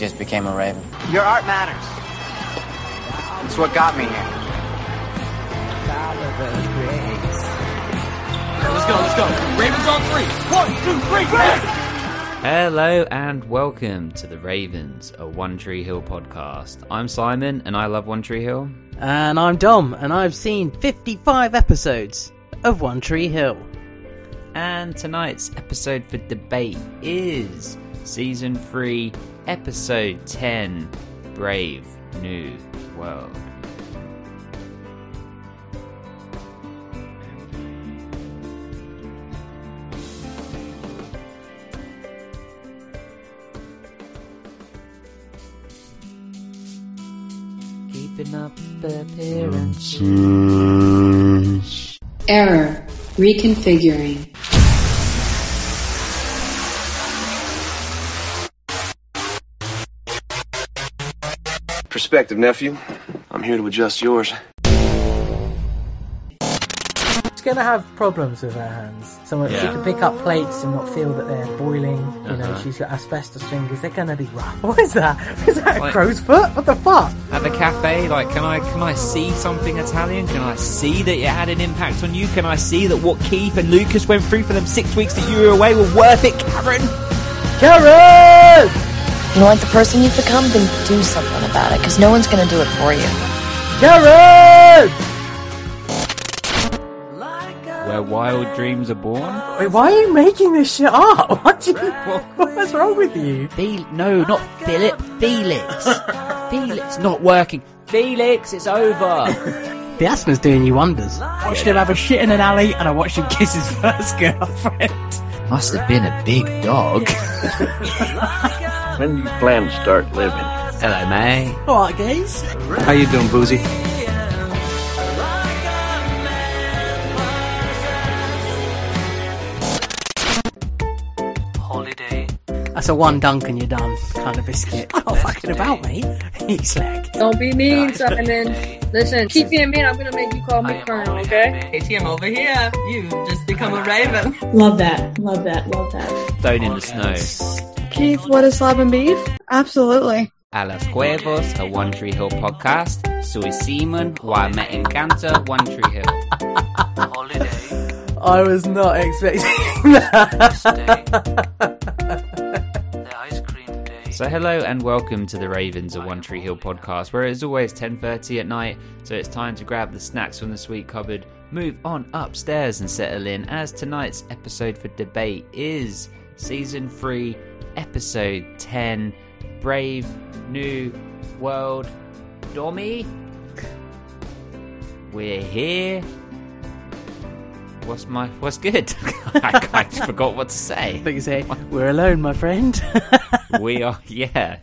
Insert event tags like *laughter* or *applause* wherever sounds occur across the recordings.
just became a raven. Your art matters. It's what got me here. Let's go, let's go. Ravens on three. One, two, three, go! Hello and welcome to the Ravens, a One Tree Hill podcast. I'm Simon and I love One Tree Hill. And I'm Dom, and I've seen 55 episodes of One Tree Hill. And tonight's episode for debate is season 3, episode 10 Brave New World. Keeping up appearances. Error. Reconfiguring. Perspective, nephew. I'm here to adjust yours. She's going to have problems with her hands. So she can pick up plates and not feel that they're boiling. You know, Uh-huh. she's got asbestos fingers. They're going to be rough. *laughs* What is that? Is that a Like- crow's foot? What the fuck? At the cafe, like, can I can I see something Italian? Can I see that it had an impact on you? Can I see that what Keith and Lucas went through for them six weeks that you were away were worth it, Karen? Karen! You like the person you've become, then do something about it, because no one's going to do it for you. Karen! Where wild dreams are born. Wait, why are you making this shit up? *laughs* What do you, what's wrong with you? Fel- no, not Philip. Felix. Felix, not working. Felix, it's over. *laughs* The asthma's doing you wonders. I Watched him have a shit in an alley, and I watched him kiss his *laughs* first girlfriend. Must have been a big dog. When do you plan to start living? Hello, May. Oh, Alright, guys. How you doing, Boozy? Holiday. That's a one dunk and you're done kind of biscuit. I'm not fucking about, mate. *laughs* He's like, Don't be mean, Simon. Listen, keep being mean. I'm gonna make you call me Colonel, okay? ATM over here. You just become a raven. Love that. Love that. Love that. Stone in the snow. Keith, what is slab and beef? Absolutely. A los huevos, a One Tree Hill podcast. Soy Simon, why me encanta One Tree Hill. *laughs* Holiday. I was not expecting that. The *laughs* ice cream day. So hello and welcome to the Ravens of One Tree Hill podcast, where it's always 10:30 at night, so it's time to grab the snacks from the sweet cupboard, move on upstairs and settle in as tonight's episode for debate is season 3, episode 10, Brave New World. Dommy, we're here. What's my what's good? *laughs* I, I forgot what to say. *laughs* But you say, we're alone, my friend. *laughs* we are yeah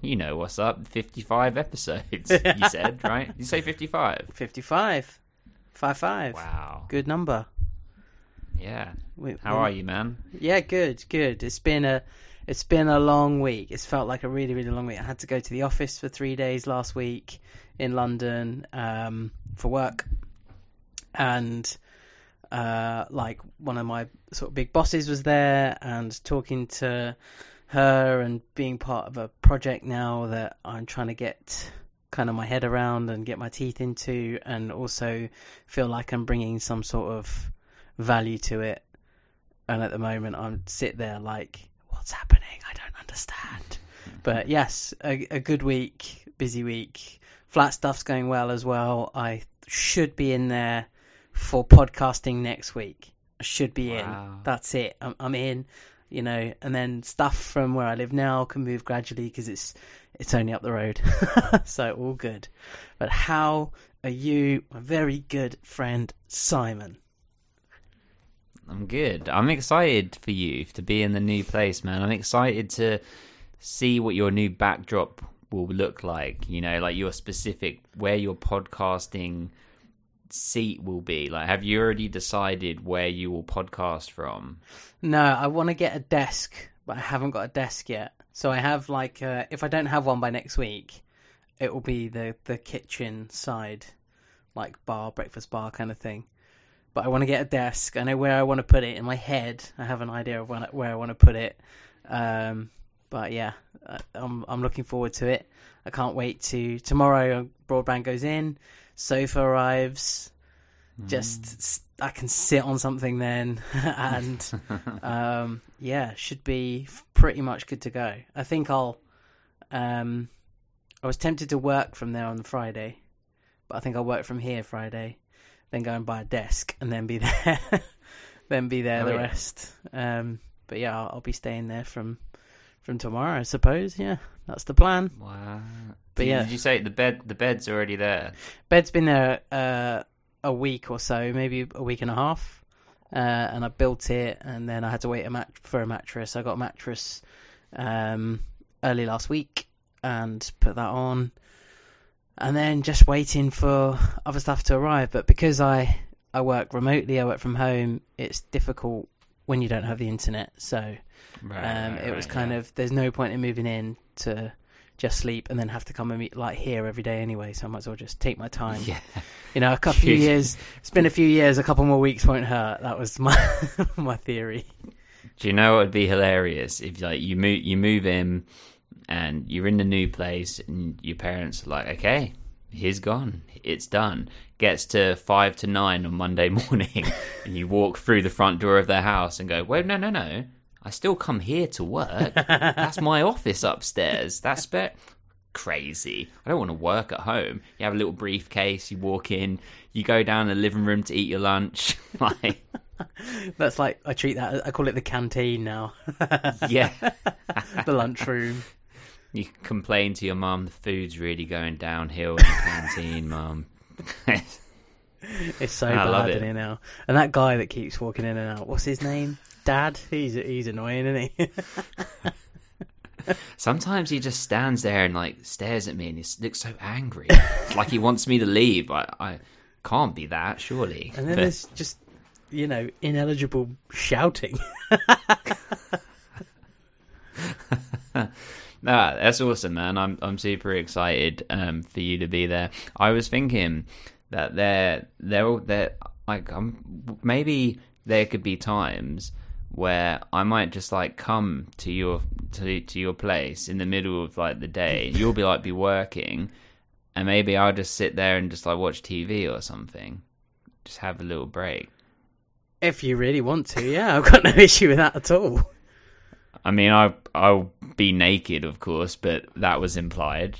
you know what's up 55 episodes you said right you say 55 55. 5 5. wow Good number. yeah We- how we- are you man Yeah, good, good. It's been a it's been a long week. It's felt like a really, really long week. I had to go to the office for three days last week in London um, for work, and uh, like one of my sort of big bosses was there, and talking to her and being part of a project now that I'm trying to get kind of my head around and get my teeth into, and also feel like I'm bringing some sort of value to it and at the moment I'm sit there like, what's happening? I don't understand. But yes, a, a good week, busy week. Flat stuff's going well as well. I should be in there for podcasting next week. I should be Wow. in. That's it. I'm, I'm in. You know, and then stuff from where I live now can move gradually because it's it's only up the road, *laughs* so all good. But how are you, my very good friend Simon? I'm good i'm excited for you to be in the new place man i'm excited to see what your new backdrop will look like you know like your specific where your podcasting seat will be like have you already decided where you will podcast from No, I want to get a desk, but I haven't got a desk yet. So I have like, uh, if I don't have one by next week, it will be the the kitchen side, like bar, breakfast bar kind of thing. But I want to get a desk. I know where I want to put it in my head. I have an idea of where I want to put it. Um, but yeah, I- I'm I'm looking forward to it. I can't wait to tomorrow. Broadband goes in, sofa arrives. Just I can sit on something then, *laughs* and *laughs* um, yeah, should be pretty much good to go. I think I'll. Um, I was tempted to work from there on Friday, but I think I'll work from here Friday, then go and buy a desk and then be *laughs* there, then be there Oh, the yeah. rest. Um, but yeah, I'll, I'll be staying there from from tomorrow, I suppose. Yeah, that's the plan. Wow. But did, yeah. did you say the bed? The bed's already there. Bed's been there uh, a week or so, maybe a week and a half, uh, and I built it, and then I had to wait a mat- for a mattress. I got a mattress um, early last week and put that on, and then just waiting for other stuff to arrive. But because I I work remotely, I work from home, it's difficult when you don't have the internet. So Right. um, right, it was right, kind yeah. of there's no point in moving in to just sleep and then have to come and meet like here every day anyway. So I might as well just take my time. Yeah. You know, a couple *laughs* few years. It's been a few years. A couple more weeks won't hurt. That was my *laughs* my theory. Do you know what would be hilarious if like you move you move in and you're in the new place and your parents are like, okay, he's gone, it's done. Gets to five to nine on Monday *laughs* morning, and you walk through the front door of their house and go, wait, no, no, no, I still come here to work. That's my *laughs* office upstairs. That's spe- crazy. I don't want to work at home. You have a little briefcase. You walk in. You go down the living room to eat your lunch. *laughs* like, That's like I treat that. I call it the canteen now. yeah. the lunchroom. You complain to your mum the food's really going downhill in the canteen, *laughs* mum. It's so I bad it. in here now. And that guy that keeps walking in and out. What's his name? Dad. He's he's annoying, isn't he? *laughs* Sometimes he just stands there and like stares at me and he looks so angry, *laughs* like he wants me to leave. I, I can't be that, surely. and then But- there's just you know ineligible shouting. Nah, that's awesome, man. I'm I'm super excited um, for you to be there. I was thinking that there there there like um, maybe there could be times where I might just like come to your to to your place in the middle of like the day. You'll be like be working, and maybe I'll just sit there and just like watch TV or something. Just have a little break. if you really want to, yeah, I've got no *laughs* issue with that at all. I mean, I I'll be naked, of course, but that was implied.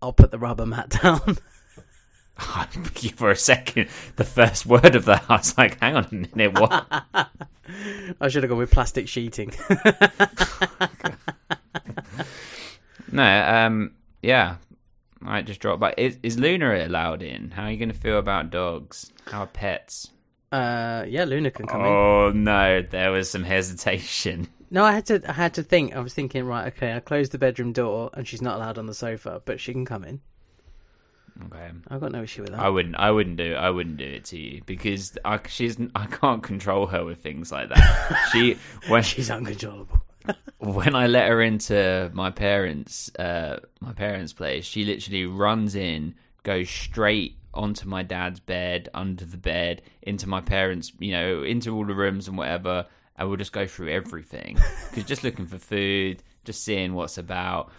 I'll put the rubber mat *laughs* down. *laughs* for a second, the first word of that, I was like, "Hang on a minute, what?" *laughs* I should have gone with plastic sheeting. no, um, yeah, I might just drop. But is, is Luna allowed in? How are you going to feel about dogs? How are pets? uh, yeah, Luna can come in. Oh no, there was some hesitation. No, I had to. I had to think. I was thinking, right, okay, I closed the bedroom door, and she's not allowed on the sofa, but she can come in. Okay, I've got no issue with that. I wouldn't. I wouldn't do. I wouldn't do it to you because I, she's. I can't control her with things like that. *laughs* she when She's uncontrollable. *laughs* when I let her into my parents' uh, my parents' place, she literally runs in, goes straight onto my dad's bed, under the bed, into my parents, you know, into all the rooms and whatever, and we'll just go through everything *laughs* because just looking for food, just seeing what's about.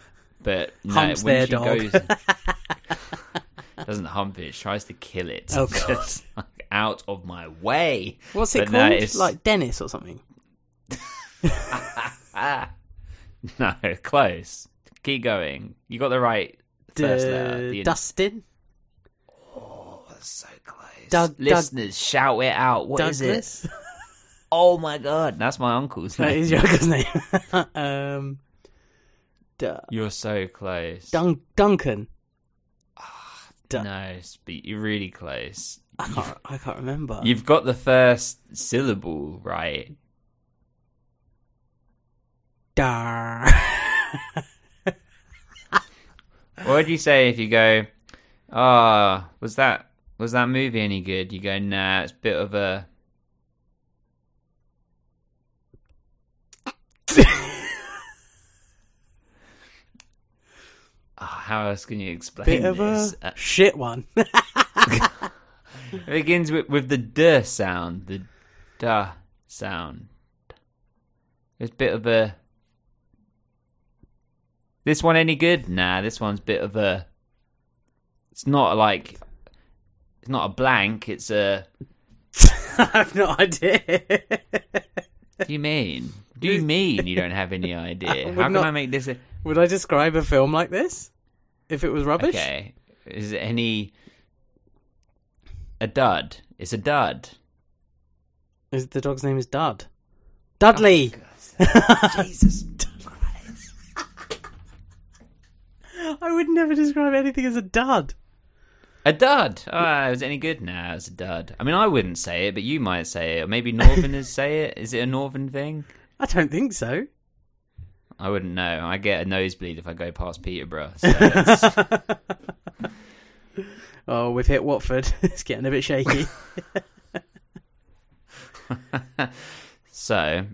But no, Humps when their she dog. goes, *laughs* doesn't hump it, she tries to kill it. Oh, God. Just, like, out of my way. What's it But no, called? it's- Like Dennis or something? *laughs* No, close. Keep going. You got the right first letter. D- The- Dustin. Oh, that's so close. Doug- Doug- Listeners, shout it out. What is Douglas. Oh my god, that's my uncle's name. is your uncle's name. *laughs* um, D- You're so close. Dun- Duncan. Dun- no, spe- you're really close. I can't. I can't remember. You've got the first syllable right. Dar. *laughs* What would you say if you go, ah, was that was that movie any good? You go, nah, it's a bit of a Ah, how else can you explain Bit of a this? Uh, shit one. *laughs* it begins with, with the duh sound, the duh sound. It's a bit of a This one any good? Nah, this one's a bit of a. It's not like. It's not a blank. It's a. *laughs* I have no idea. What do you mean? Do you *laughs* mean you don't have any idea? How can not- I make this? A... Would I describe a film like this if it was rubbish? Okay, is it any? A dud. It's a dud. Is the dog's name is Dud? Dudley. Oh, *laughs* Jesus. I would never describe anything as a dud. A dud. Oh, is it any good? Nah, it's a dud. I mean, I wouldn't say it, but you might say it. Or maybe Northerners *laughs* say it. Is it a Northern thing? I don't think so. I wouldn't know. I get a nosebleed if I go past Peterborough. So *laughs* Oh, we've hit Watford. *laughs* it's getting a bit shaky. *laughs* so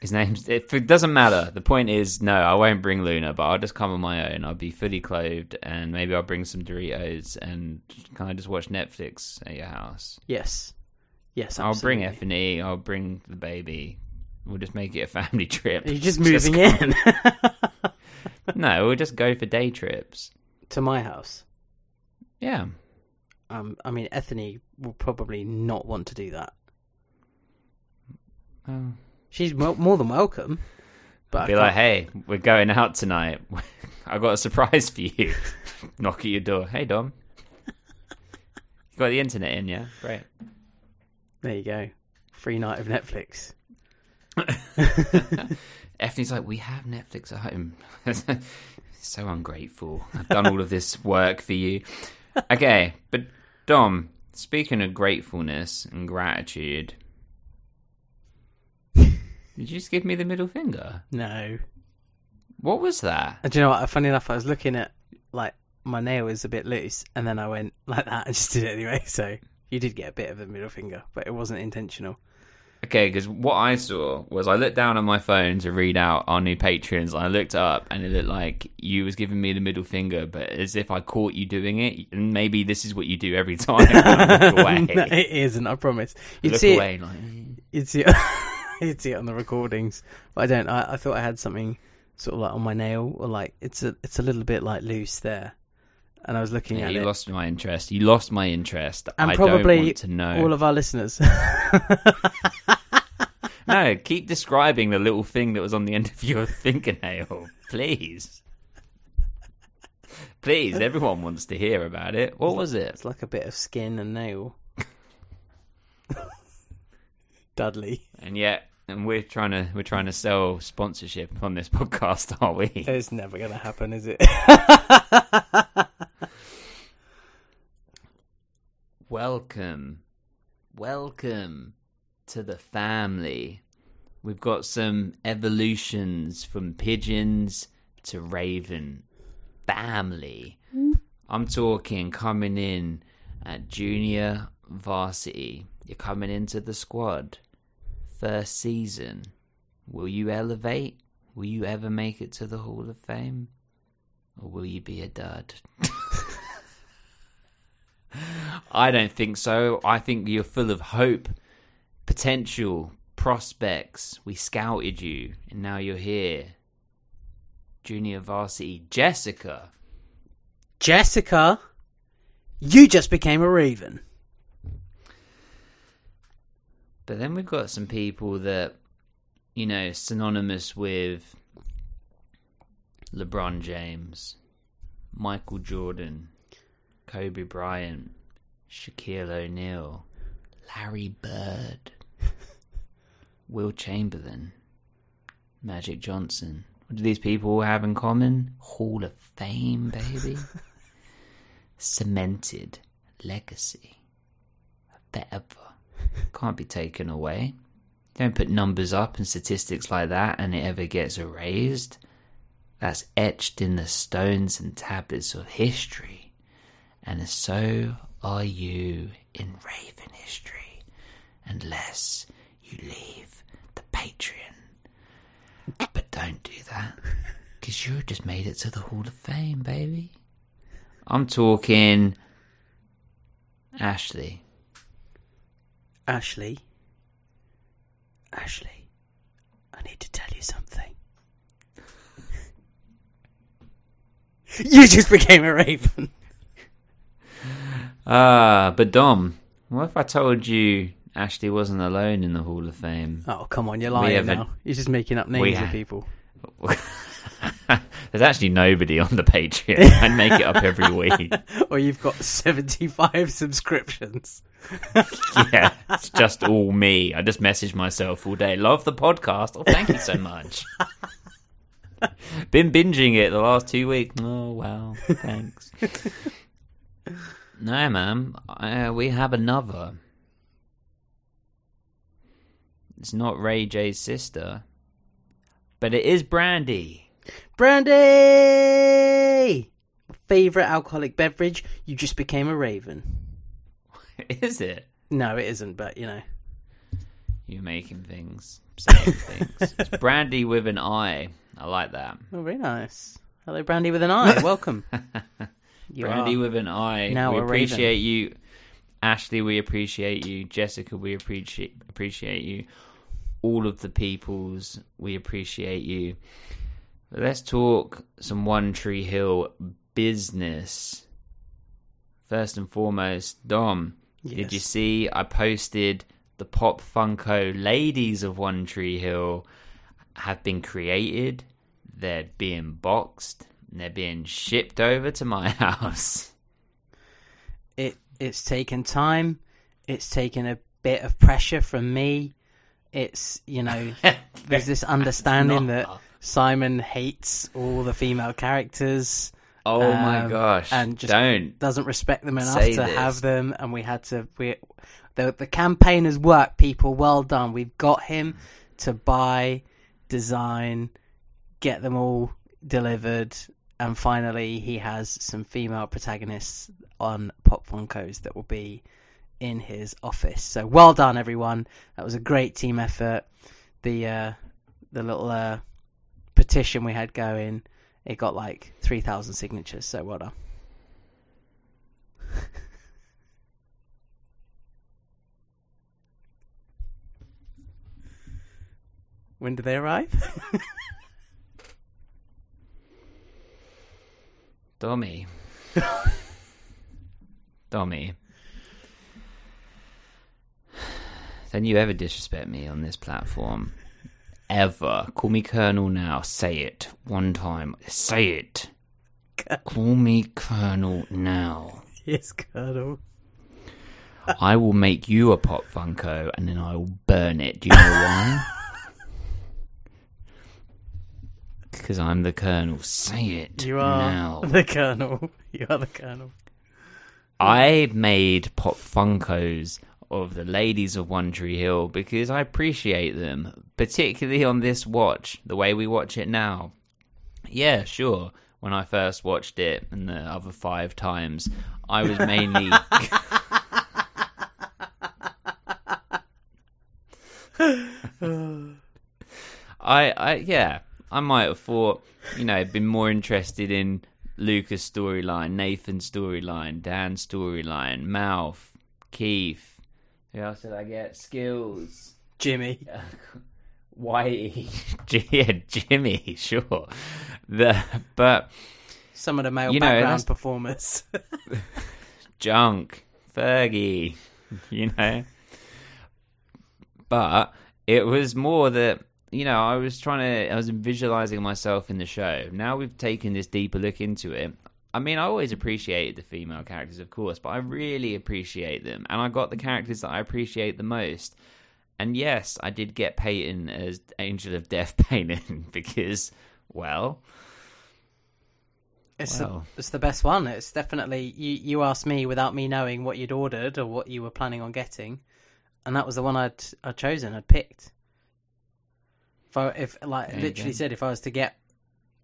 his name's. It, doesn't matter. The point is, no, I won't bring Luna, but I'll just come on my own. I'll be fully clothed, and maybe I'll bring some Doritos, and can I just watch Netflix at your house? yes. Yes, I'll bring. F and E. I'll bring the baby. We'll just make it a family *laughs* trip. You're just *laughs* moving come- in *laughs* No, we'll just go for day trips. to my house? Yeah. Um, I mean, Ethany will probably not want to do that. Oh. She's mo- more than welcome. But Be like, hey, we're going out tonight. I've got a surprise for you. Knock at your door. Hey, Dom. You got the internet in, yeah? Great. there you go, free night of Netflix. *laughs* Effie's like, we have Netflix at home. *laughs* so ungrateful. I've done all of this work for you. Okay, but Dom, speaking of gratefulness and gratitude, did you just give me the middle finger? No, What was that? And do you know what? Funny enough, I was looking at like my nail was a bit loose, and then I went like that and just did it anyway. *laughs* So you did get a bit of a middle finger, but it wasn't intentional. Okay, because what I saw was I looked down on my phone to read out our new patrons. And I looked up, and it looked like you was giving me the middle finger, but as if I caught you doing it. And maybe this is what you do every *laughs* time. *laughs* Away. no, it isn't. I promise. You'd look see away, it. like. "Mm." You'd see it. *laughs* you'd see it on the recordings, but I don't. I, I thought I had something sort of like on my nail, or like it's a it's a little bit like loose there. And I was looking Yeah, at you it. lost my interest. You lost my interest. and I probably don't want to know. all of our listeners. *laughs* *laughs* No, keep describing the little thing that was on the end of your *laughs* fingernail, please. Please, everyone wants to hear about it. What was it? it's like a bit of skin and nail. Dudley. And yet, and we're trying to we're trying to sell sponsorship on this podcast, are we? It's never going to happen, is it? Welcome, welcome to the family. We've got some evolutions from pigeons to raven family. Mm-hmm. I'm talking coming in at junior varsity. You're coming into the squad. First season. Will you elevate? Will you ever make it to the Hall of Fame? Or will you be a dud? *laughs* I don't think so. I think you're full of hope, potential, prospects. We scouted you, and now you're here. Junior varsity Jessica. Jessica, you just became a raven. But then we've got some people that, you know, synonymous with LeBron James, Michael Jordan, Kobe Bryant, Shaquille O'Neal, Larry Bird, *laughs* Wilt Chamberlain, Magic Johnson. What do these people all have in common? Hall of Fame, baby. *laughs* Cemented legacy. Forever. Can't be taken away. Don't put numbers up and statistics like that and it ever gets erased. That's etched in the stones and tablets of history. And so are you in Raven history. Unless you leave the Patreon. But don't do that. Because you just made it to the Hall of Fame, baby. I'm talking Ashley. Ashley. Ashley, I need to tell you something. *laughs* you just became a raven. Ah, but Dom, what if I told you Ashley wasn't alone in the Hall of Fame? Oh come on, you're lying now. You're just making up names of people. *laughs* There's actually nobody on the Patreon. *laughs* I make it up every week. *laughs* or you've got 75 subscriptions. Yeah, it's just all me. I just message myself all day. Love the podcast. Oh, thank you so much. Been binging it the last two weeks. Oh wow, thanks. No, man, uh, we have another. It's not Ray J's sister, but it is Brandy. Brandy! Favorite alcoholic beverage? You just became a raven. *laughs* Is it? No, it isn't, but you know. You're making things, saying *laughs* things. It's Brandy with an I. I like that. Oh, very nice. Hello, Brandy with an eye. Welcome. *laughs* You Brandy are with an I. now we a raven. appreciate you, Ashley. We appreciate you, Jessica. We appreciate appreciate you. All of the peoples, we appreciate you. Let's talk some One Tree Hill business. First and foremost, Dom, did you see I posted the Pop Funko ladies of One Tree Hill have been created. They're being boxed. And they're being shipped over to my *laughs* house. it it's taken time. It's taken a bit of pressure from me. It's you know *laughs* there's this understanding not- that Simon hates all the female characters. Oh my um, gosh! And just don't. doesn't respect them enough to this. have them, and we had to. We the the campaign has worked. People, well done. We've got him to buy, design, get them all delivered, and finally he has some female protagonists on Pop Funkos that will be in his office. So well done, everyone. That was a great team effort. The uh, the little uh, petition we had going, it got like three thousand signatures. So well done. *laughs* when do they arrive? *laughs* Dommy. Dommy. *laughs* Don't you ever disrespect me on this platform. Ever. Call me Colonel now. Say it. One time. Say it. Call me Colonel now. yes, Colonel. I will make you a Pop Funko and then I will burn it. Do you know why? *laughs* Because I'm the Colonel. Say it You are now. *laughs* the Colonel. You are the Colonel. I made pop funkos of the ladies of One Tree Hill because I appreciate them, particularly on this watch, the way we watch it now. Yeah, sure. When I first watched it and the other five times, I was mainly. *laughs* I, I, yeah, I might have thought, you know, been more interested in Lucas' storyline, Nathan's storyline, Dan's storyline, Mouth, Keith. Who else did I get? Skills. Jimmy. *laughs* Whitey. *laughs* yeah, Jimmy, sure. The, but Some of the male You know, background performers. *laughs* Junk, Fergie, you know. But it was more that you know I was trying to I was visualizing myself in the show. Now we've taken this deeper look into it. I mean, I always appreciated the female characters, of course, but I really appreciate them, and I got the characters that I appreciate the most. And yes, I did get Peyton as Angel of Death *laughs* Peyton because, well, It's Wow. the, it's the best one. It's definitely you. You asked me without me knowing what you'd ordered or what you were planning on getting, and that was the one I'd I'd chosen. I'd picked. If I, if like There literally said if I was to get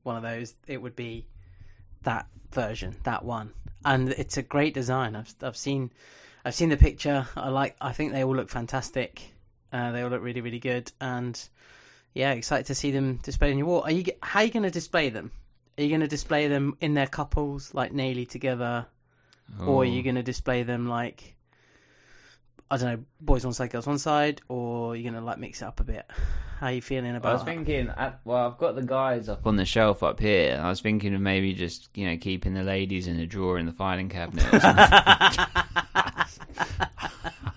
one of those, it would be that version, that one, and it's a great design. I've I've seen I've seen the picture. I like. I think they all look fantastic. Uh, they all look really really good, and yeah, excited to see them displayed in your wall. Are you? How are you going to display them? Are you going to display them in their couples, like nearly together, or are you oh, going to display them like I don't know, boys one side, girls one side, or you're gonna like mix it up a bit? How you feeling about? I was thinking, well, I've got the guys up on the shelf up here. I was thinking of maybe just, you know, keeping the ladies in a drawer in the filing cabinet. Or. *laughs*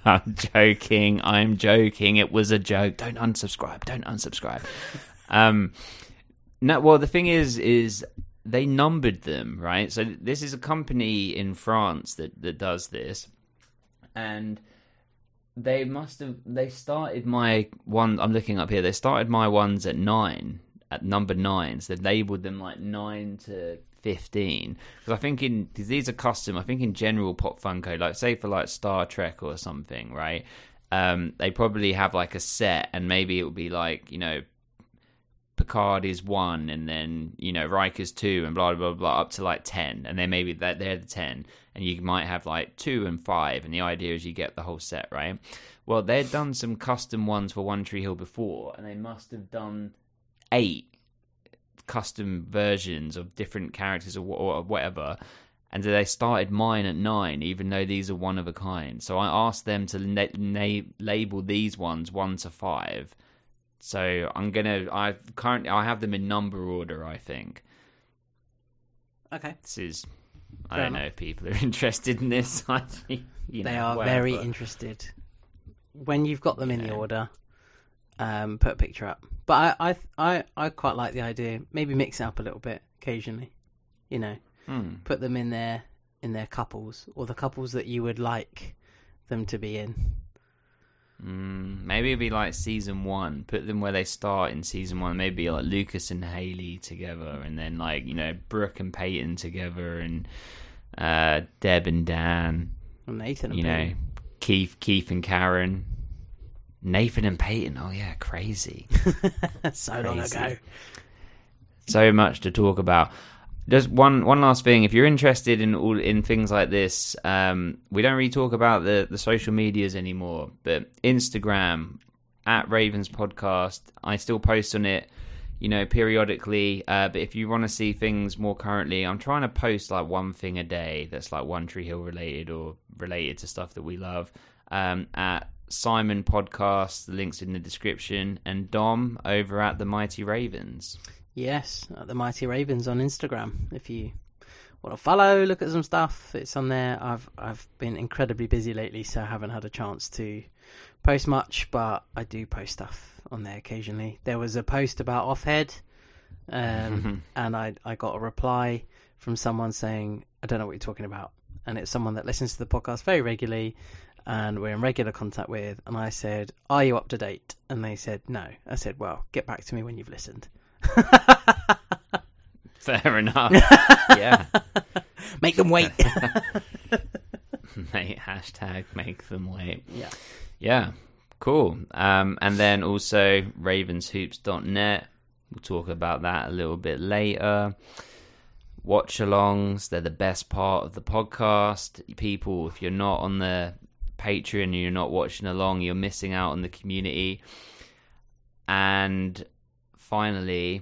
I'm joking. I'm joking. It was a joke. Don't unsubscribe. Don't unsubscribe. Um, no. Well, the thing is, is they numbered them right. So this is a company in France that that does this, and they must have they started my one i'm looking up here they started my ones at nine at number nine so they labeled them like nine to 15 because i think in cause these are custom i think in general pop funko like say for like star trek or something right um they probably have like a set and maybe it would be like you know Picard is one, and then you know Riker's two, and blah blah blah up to like ten, and then maybe that they're the ten, and you might have like two and five, and the idea is you get the whole set, right? Well, they'd done some custom ones for One Tree Hill before, and they must have done eight custom versions of different characters or, or whatever. And they started mine at nine, even though these are one of a kind. So I asked them to na- na- label these ones one to five. So I'm gonna. I currently I have them in number order. I think okay, this is. I don't know if people are *laughs* interested in this. *laughs* You they are whatever. very interested. When you've got them in the order, um, put a picture up. But I, I, I, I quite like the idea. Maybe mix it up a little bit occasionally. You know, Hmm. put them in their in their couples or the couples that you would like them to be in. Mm, maybe it'd be like season one. Put them where they start in season one. Maybe like Lucas and Haley together, and then like you know Brooke and Peyton together, and uh, Deb and Dan. And Nathan, and You know Peyton. Keith, Keith and Karen, Nathan and Peyton. Oh yeah, crazy. *laughs* so long Crazy. ago. so much to talk about. Just one one last thing. If you're interested in all in things like this, um, we don't really talk about the the social medias anymore. But Instagram at Ravens Podcast, I still post on it, you know, periodically. Uh, but if you want to see things more currently, I'm trying to post like one thing a day that's like One Tree Hill related or related to stuff that we love. Um, at Simon Podcast, the links in the description, and Dom over at the Mighty Ravens. Yes, at the Mighty Ravens on Instagram. If you want to follow, look at some stuff. It's on there. I've I've been incredibly busy lately, so I haven't had a chance to post much, but I do post stuff on there occasionally. There was a post about Offhead, um, *laughs* and I I got a reply from someone saying I don't know what you're talking about, and it's someone that listens to the podcast very regularly. And we're in regular contact with, and I said, "Are you up to date?" And they said, "No." I said, "Well, get back to me when you've listened." *laughs* Fair enough. yeah. *laughs* Make them wait. *laughs* Mate, hashtag make them wait. Yeah. Yeah. Cool. Um, and then also ravenshoops.net. We'll talk about that a little bit later. Watch alongs, they're the best part of the podcast. People, if you're not on the Patreon and you're not watching along, you're missing out on the community. And finally,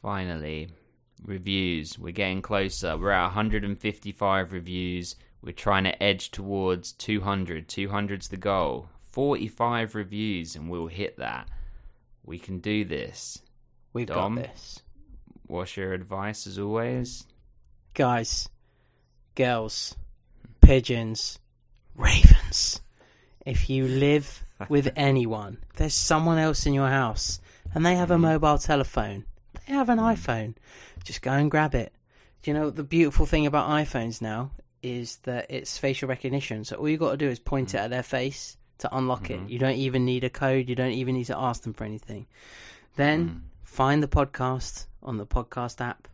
finally, reviews. We're getting closer. We're at 155 reviews. We're trying to edge towards 200. 200's the goal. 45 reviews, and we'll hit that. We can do this. We've Dom? got this. What's your advice as always? Guys, girls, pigeons, ravens. If you live with *laughs* anyone, there's someone else in your house and they have a mobile telephone, they have an iPhone, just go and grab it. Do you know the beautiful thing about iPhones now is that it's facial recognition. So all you got to do is point it at their face to unlock it. Mm-hmm. You don't even need a code, you don't even need to ask them for anything. Then mm. find the podcast on the podcast app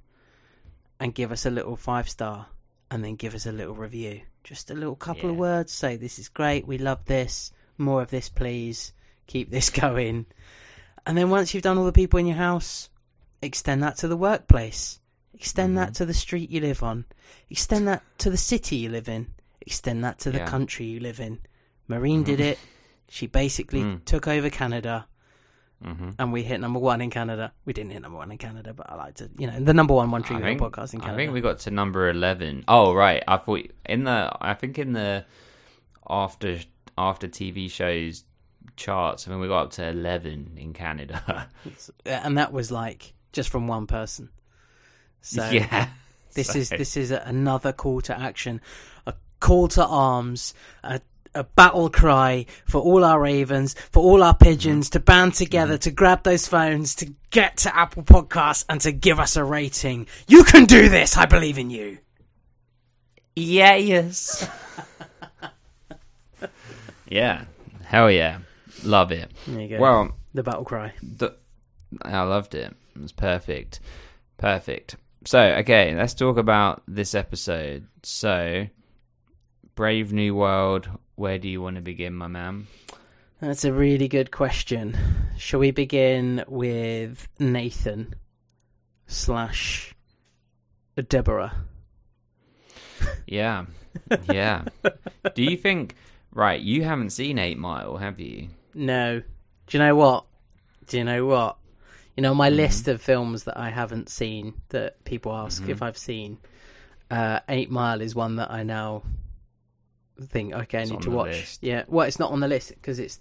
and give us a little five star and then give us a little review. Just a little couple of words. Say, this is great. We love this. More of this, please. Keep this *laughs* going. And then once you've done all the people in your house, extend that to the workplace. Extend that to the street you live on. Extend that to the city you live in. Extend that to the Yeah. country you live in. Marine did it. She basically Mm. took over Canada hmm and we hit number one in Canada. We didn't hit number one in Canada, but I like to, you know, the number one One Tree I Hill think, podcast in Canada. I think we got to number 11. Oh, right. I thought in the, I think in the after after TV shows charts. I mean, we got up to eleven in Canada. Uh, and that was like just from one person. So *laughs* yeah, this So- is this is another call to action, a call to arms, a a battle cry for all our ravens, for all our pigeons to band together, to grab those phones, to get to Apple Podcasts, and to give us a rating. You can do this. I believe in you. Yeah, yes. *laughs* yeah, hell yeah, love it. There you go. Well, the battle cry. the, I loved it. It was perfect, perfect. So, okay, let's talk about this episode. So, Brave New World. Where do you want to begin, my man? That's a really good question. Shall we begin with Nathan slash Deborah? *laughs* Yeah, yeah. do you think? Right, you haven't seen Eight Mile, have you? No. Do you know what? Do you know what? You know, my Mm-hmm. list of films that I haven't seen that people ask Mm-hmm. if I've seen, uh, Eight Mile is one that I now think, okay, I It's need to watch. list. Yeah, well, it's not on the list because it's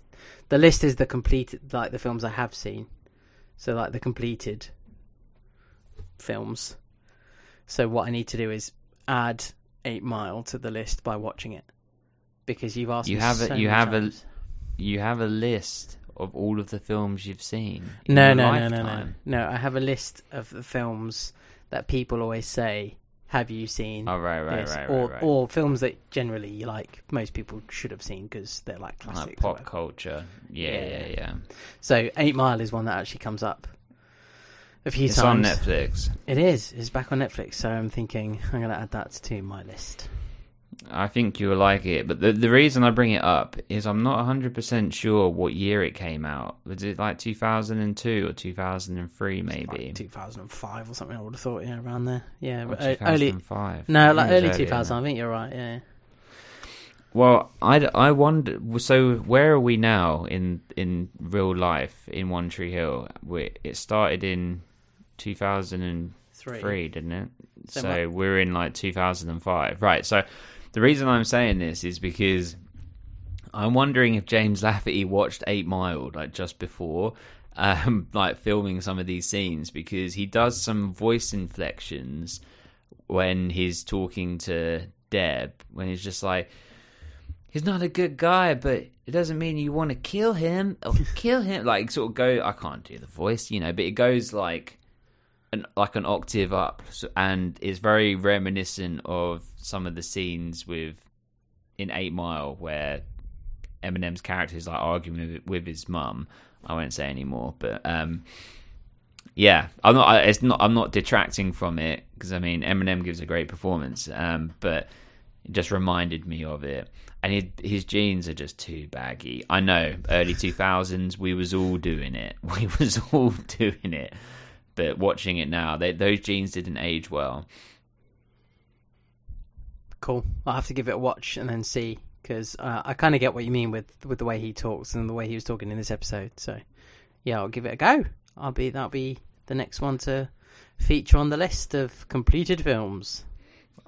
the list is the completed, like the films I have seen. So, like the completed films. So, what I need to do is add Eight Mile to the list by watching it because you've asked You me have so a, you have times. a you have a list of all of the films you've seen. No, no, no, no, no, no. I have a list of the films that people always say, "Have you seen?" Oh right, right, this?" right, or or films that generally you like most people should have seen because they're like classic like pop culture. Yeah, Yeah. yeah, yeah. So Eight Mile is one that actually comes up a few times. On. Netflix. It is. It's back on Netflix. So I'm thinking I'm going to add that to my list. I think you'll like it, but the the reason I bring it up is I'm not 100% sure what year it came out. Was it like 2002 or 2003 maybe? Like 2005 or something. I would have thought, yeah, around there. Yeah, but, uh, early. 2005. No, like early 2000. I think you're right. Yeah. Well, I, I wonder. So where are we now in in real life in One Tree Hill? We, it started in 2003, Three. didn't it? So So, we're in like 2005, right? So the reason I'm saying this is because I'm wondering if James Lafferty watched Eight Mile like just before, um, *laughs* like filming some of these scenes because he does some voice inflections when he's talking to Deb when he's just like he's not a good guy, but it doesn't mean you want to kill him or *laughs* kill him. Like sort of go. I can't do the voice, you know, but it goes like an like an octave up, and is very reminiscent of some of the scenes with in Eight Mile where Eminem's character is like arguing with, with his mum. I won't say anymore, but um, yeah, I'm not. I- It's not. I'm not detracting from it because I mean Eminem gives a great performance, um, but it just reminded me of it. And his, his jeans are just too baggy. I know, early 2000s, we was all doing it. *laughs* We was all *laughs* doing it. But watching it now, they, those jeans didn't age well. Cool. I'll have to give it a watch and then see because uh, I kind of get what you mean with with the way he talks and the way he was talking in this episode. So yeah, I'll give it a go. I'll be that'll be the next one to feature on the list of completed films.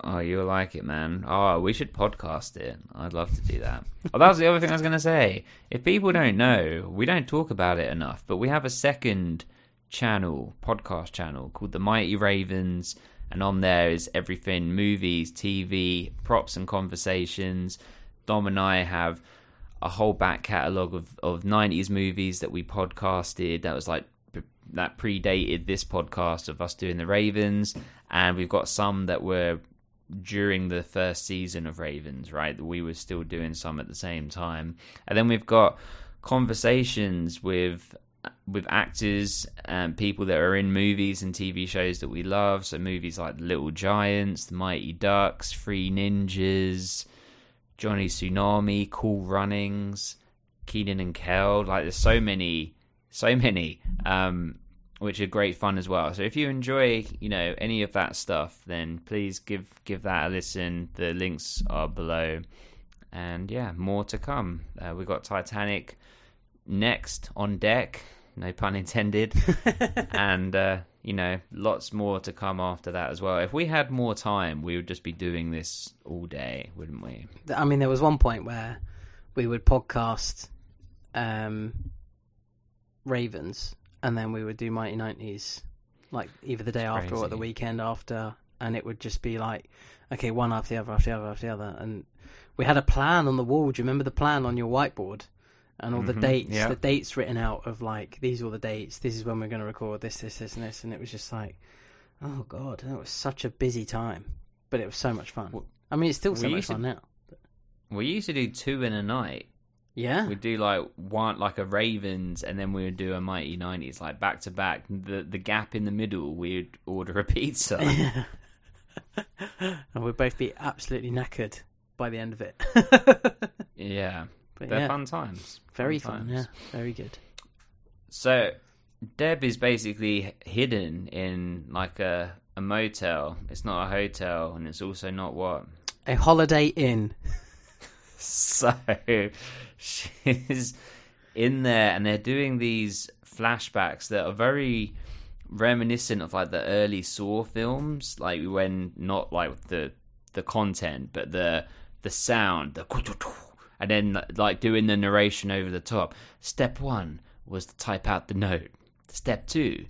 Oh, you'll like it, man. Oh, we should podcast it. I'd love to do that. oh, that was the other thing I was going to say. If people don't know, we don't talk about it enough, but we have a second channel, podcast channel called The Mighty Ravens, and on there is everything movies, TV, props, and conversations. Dom and I have a whole back catalogue of, of 90s movies that we podcasted. That was like that predated this podcast of us doing the Ravens, and we've got some that were during the first season of Ravens, right? We were still doing some at the same time, and then we've got conversations with with actors and people that are in movies and TV shows that we love. So movies like Little Giants, The Mighty Ducks, Three Ninjas, Johnny Tsunami, Cool Runnings, Kenan and Kel. Like there's so many, so many, um, which are great fun as well. So if you enjoy, you know, any of that stuff, then please give give that a listen. The links are below, and yeah, more to come. Uh, we got Titanic next on deck. No pun intended. *laughs* and uh, you know, lots more to come after that as well. If we had more time, we would just be doing this all day, wouldn't we? I mean, there was one point where we would podcast um, Ravens, and then we would do Mighty Nineties, like either the day after or the weekend after, and it would just be like, okay, one after the other, after the other, after the other, and we had a plan on the wall. Do you remember the plan on your whiteboard? And all the Mhm, dates, yeah. the dates written out of like these are the dates. This is when we're going to record this, this, this, and this. And it was just like, oh god, that was such a busy time, but it was so much fun. I mean, it's still so much to- fun now. We used to do two in a night. Yeah, We'd do like one, like a Ravens, and then we would do a Mighty Nineties, like back to back. The the gap in the middle, we'd order a pizza. *laughs* *laughs* and we'd both be absolutely knackered by the end of it. *laughs* yeah, But they're yeah, fun times. very fun. times. Yeah, very good. So Deb is basically hidden in like a a motel. It's not a hotel, and it's also not what. A Holiday Inn. *laughs* So she's in there, and they're doing these flashbacks that are very reminiscent of like the early Saw films, like when not like the the content, but the the sound, the and then like doing the narration over the top. Step one was to type out the note. Step two,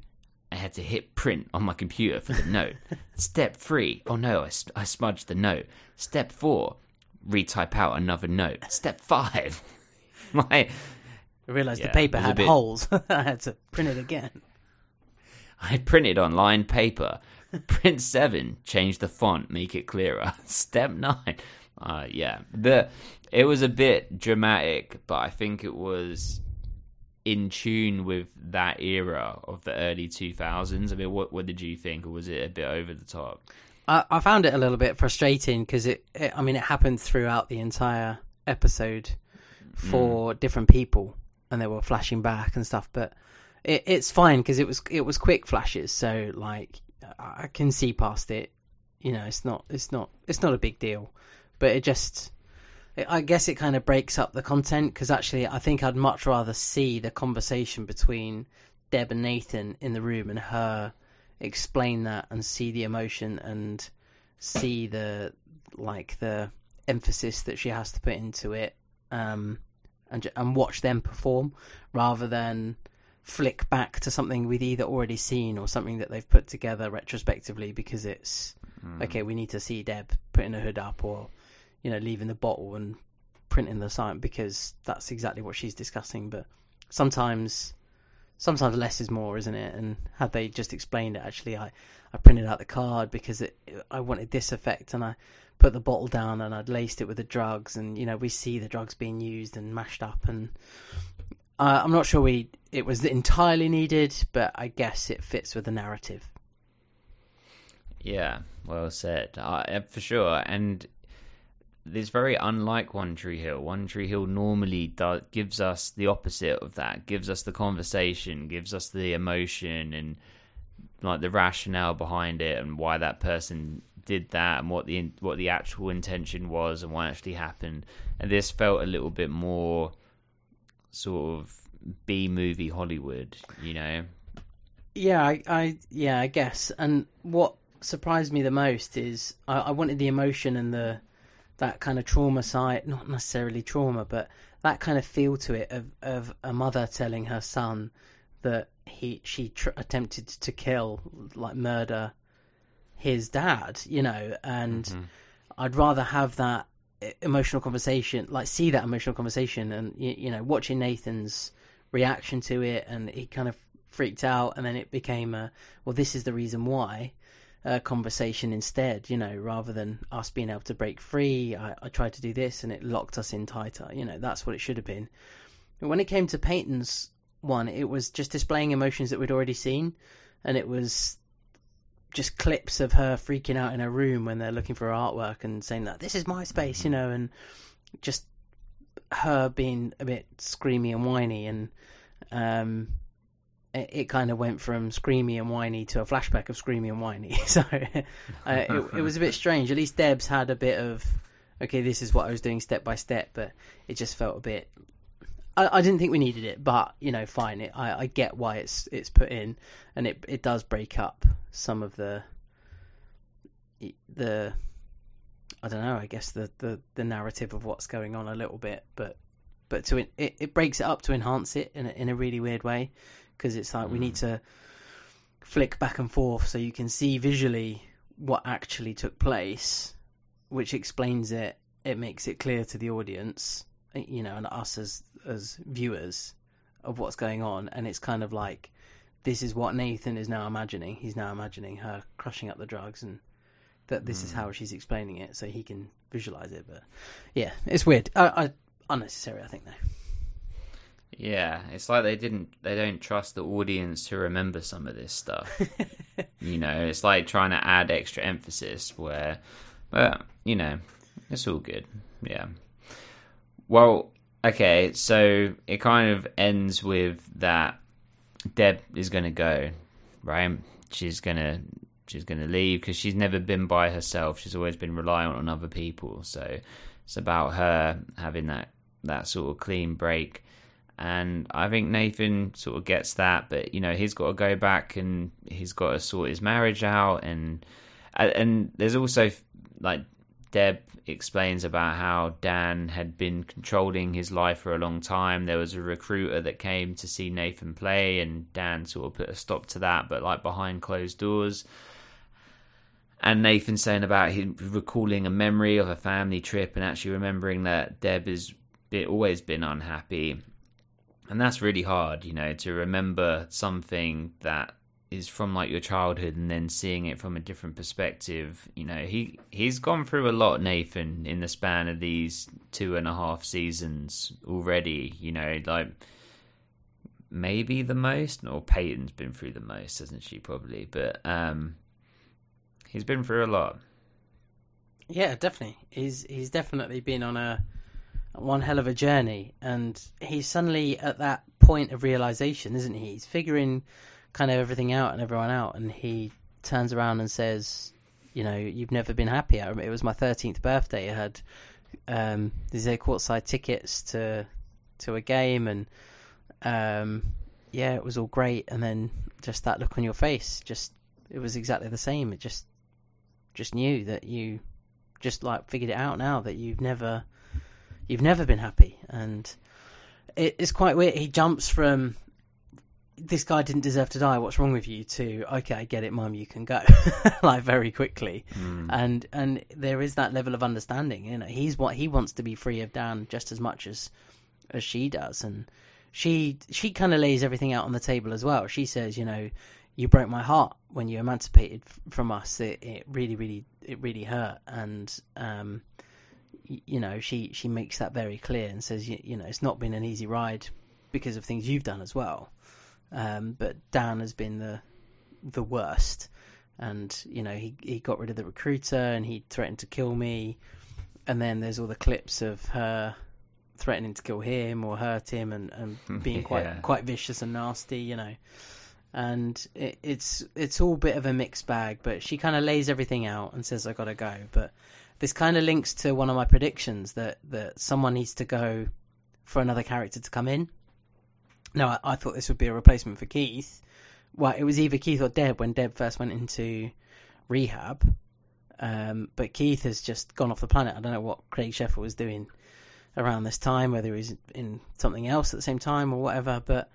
I had to hit print on my computer for the *laughs* note. Step three, oh no, I, I smudged the note. Step four, retype out another note. Step five, *laughs* my I realised Yeah, the paper it was a had bit- holes. *laughs* I had to print it again. I had printed on lined paper. Print seven, change the font, make it clearer. Step nine, uh, yeah, the it was a bit dramatic, but I think it was in tune with that era of the early two thousands. I mean, what what did you think, or was it a bit over the top? I, I found it a little bit frustrating because it, it, I mean, it happened throughout the entire episode for different people, and they were flashing back and stuff. But it, it's fine because it was it was quick flashes, so like I I can see past it. You know, it's not it's not it's not a big deal, but it just. I guess it kind of breaks up the content because actually, I think I'd much rather see the conversation between Deb and Nathan in the room and her explain that and see the emotion and see the like the emphasis that she has to put into it um and and watch them perform rather than flick back to something we've either already seen or something that they've put together retrospectively because it's okay we need to see Deb putting a hood up or you know leaving the bottle and printing the sign because that's exactly what she's discussing but sometimes sometimes less is more, isn't it? And had they just explained it, actually, I, I printed out the card because it, I wanted this effect, and I put the bottle down and I'd laced it with the drugs, and you know we see the drugs being used and mashed up, and uh, I'm not sure we it was entirely needed, but I guess it fits with the narrative. Yeah, well said, uh, for sure. And it's very unlike One Tree Hill. One Tree Hill normally does, gives us the opposite of that. Gives us the conversation, gives us the emotion, and like the rationale behind it, and why that person did that, and what the what the actual intention was, and what actually happened. And this felt a little bit more sort of B movie Hollywood, you know. Yeah, I, I yeah, I guess. And what surprised me the most is I, I wanted the emotion and the that kind of trauma side, not necessarily trauma, but that kind of feel to it of of a mother telling her son that he she tr- attempted to kill, like murder, his dad, you know, and mm-hmm. I'd rather have that emotional conversation, like see that emotional conversation, and you, you know, watching Nathan's reaction to it, and he kind of freaked out, and then it became a well, this is the reason why. Uh, conversation instead, you know, rather than us being able to break free. I, I tried to do this and it locked us in tighter. You know, that's what it should have been. But when it came to Peyton's one, it was just displaying emotions that we'd already seen, and it was just clips of her freaking out in her room when they're looking for her artwork and saying that this is my space, you know, and just her being a bit screamy and whiny, and um, it, kind of went from screamy and whiny to a flashback of screamy and whiny. *laughs* So uh, it, it *laughs* was a bit strange. At least Deb's had a bit of okay, this is what I was doing step by step, but it just felt a bit. I, I didn't think we needed it, but you know, fine. It, I, I get why it's it's put in, and it it does break up some of the the I don't know. I guess the, the, the narrative of what's going on a little bit, but but to it it breaks it up to enhance it in a, in a really weird way because it's like mm. we need to flick back and forth so you can see visually what actually took place, which explains it. It makes it clear to the audience, you know, and us as as viewers of what's going on, and it's kind of like this is what Nathan is now imagining. He's now imagining her crushing up the drugs and that this mm. is how she's explaining it, so he can visualize it. But yeah, it's weird. I, I unnecessary, I think, though. Yeah, it's like they didn't, they don't trust the audience to remember some of this stuff. *laughs* you know, it's like trying to add extra emphasis where, but you know, it's all good. Yeah. Well, okay, so it kind of ends with that Deb is going to go, right? She's going to she's going to leave because she's never been by herself. She's always been reliant on other people. So it's about her having that that sort of clean break. And I think Nathan sort of gets that, but you know he's got to go back and he's got to sort his marriage out, and and there's also like Deb explains about how Dan had been controlling his life for a long time. There was a recruiter that came to see Nathan play, and Dan sort of put a stop to that, but like behind closed doors and Nathan saying about him recalling a memory of a family trip and actually remembering that Deb has always been unhappy. And that's really hard, you know, to remember something that is from like your childhood and then seeing it from a different perspective. You know, he he's gone through a lot, Nathan, in the span of these two and a half seasons already. You know, like maybe the most, or Peyton's been through the most, hasn't she? Probably, but um, He's been through a lot. Yeah, definitely. He's he's definitely been on a one hell of a journey, and he's suddenly at that point of realization, isn't he? He's figuring kind of everything out and everyone out, and he turns around and says, "You know, you've never been happier." It was my thirteenth birthday. I had um, these courtside tickets to to a game, and um, yeah, it was all great. And then just that look on your face, just it was exactly the same. It just just knew that you just like figured it out now that you've never you've never been happy. And it, it's quite weird. He jumps from this guy didn't deserve to die. What's wrong with you? to okay i get it mum. You can go. *laughs* Like very quickly. Mm. and and there is that level of understanding you know. He's what he wants to be free of dan just as much as as she does. And she she kind of lays everything out on the table as well. She says you know you broke my heart when you emancipated from us. It, it really, really, it really hurt. And, um, you know, she, she makes that very clear and says, you, you, know, it's not been an easy ride because of things you've done as well. Um, but Dan has been the, the worst. And, you know, he, he got rid of the recruiter and he threatened to kill me. And then there's all the clips of her threatening to kill him or hurt him and, and *laughs* being quite, yeah. quite vicious and nasty, you know and it, it's it's all a bit of a mixed bag. But she kind of lays everything out and says, "I gotta go." But this kind of links to one of my predictions that that someone needs to go for another character to come in. Now, I, I thought this would be a replacement for Keith. Well, it was either Keith or Deb when Deb first went into rehab. Um, but Keith has just gone off the planet. I don't know what Craig Sheffer was doing around this time, whether he was in something else at the same time or whatever. But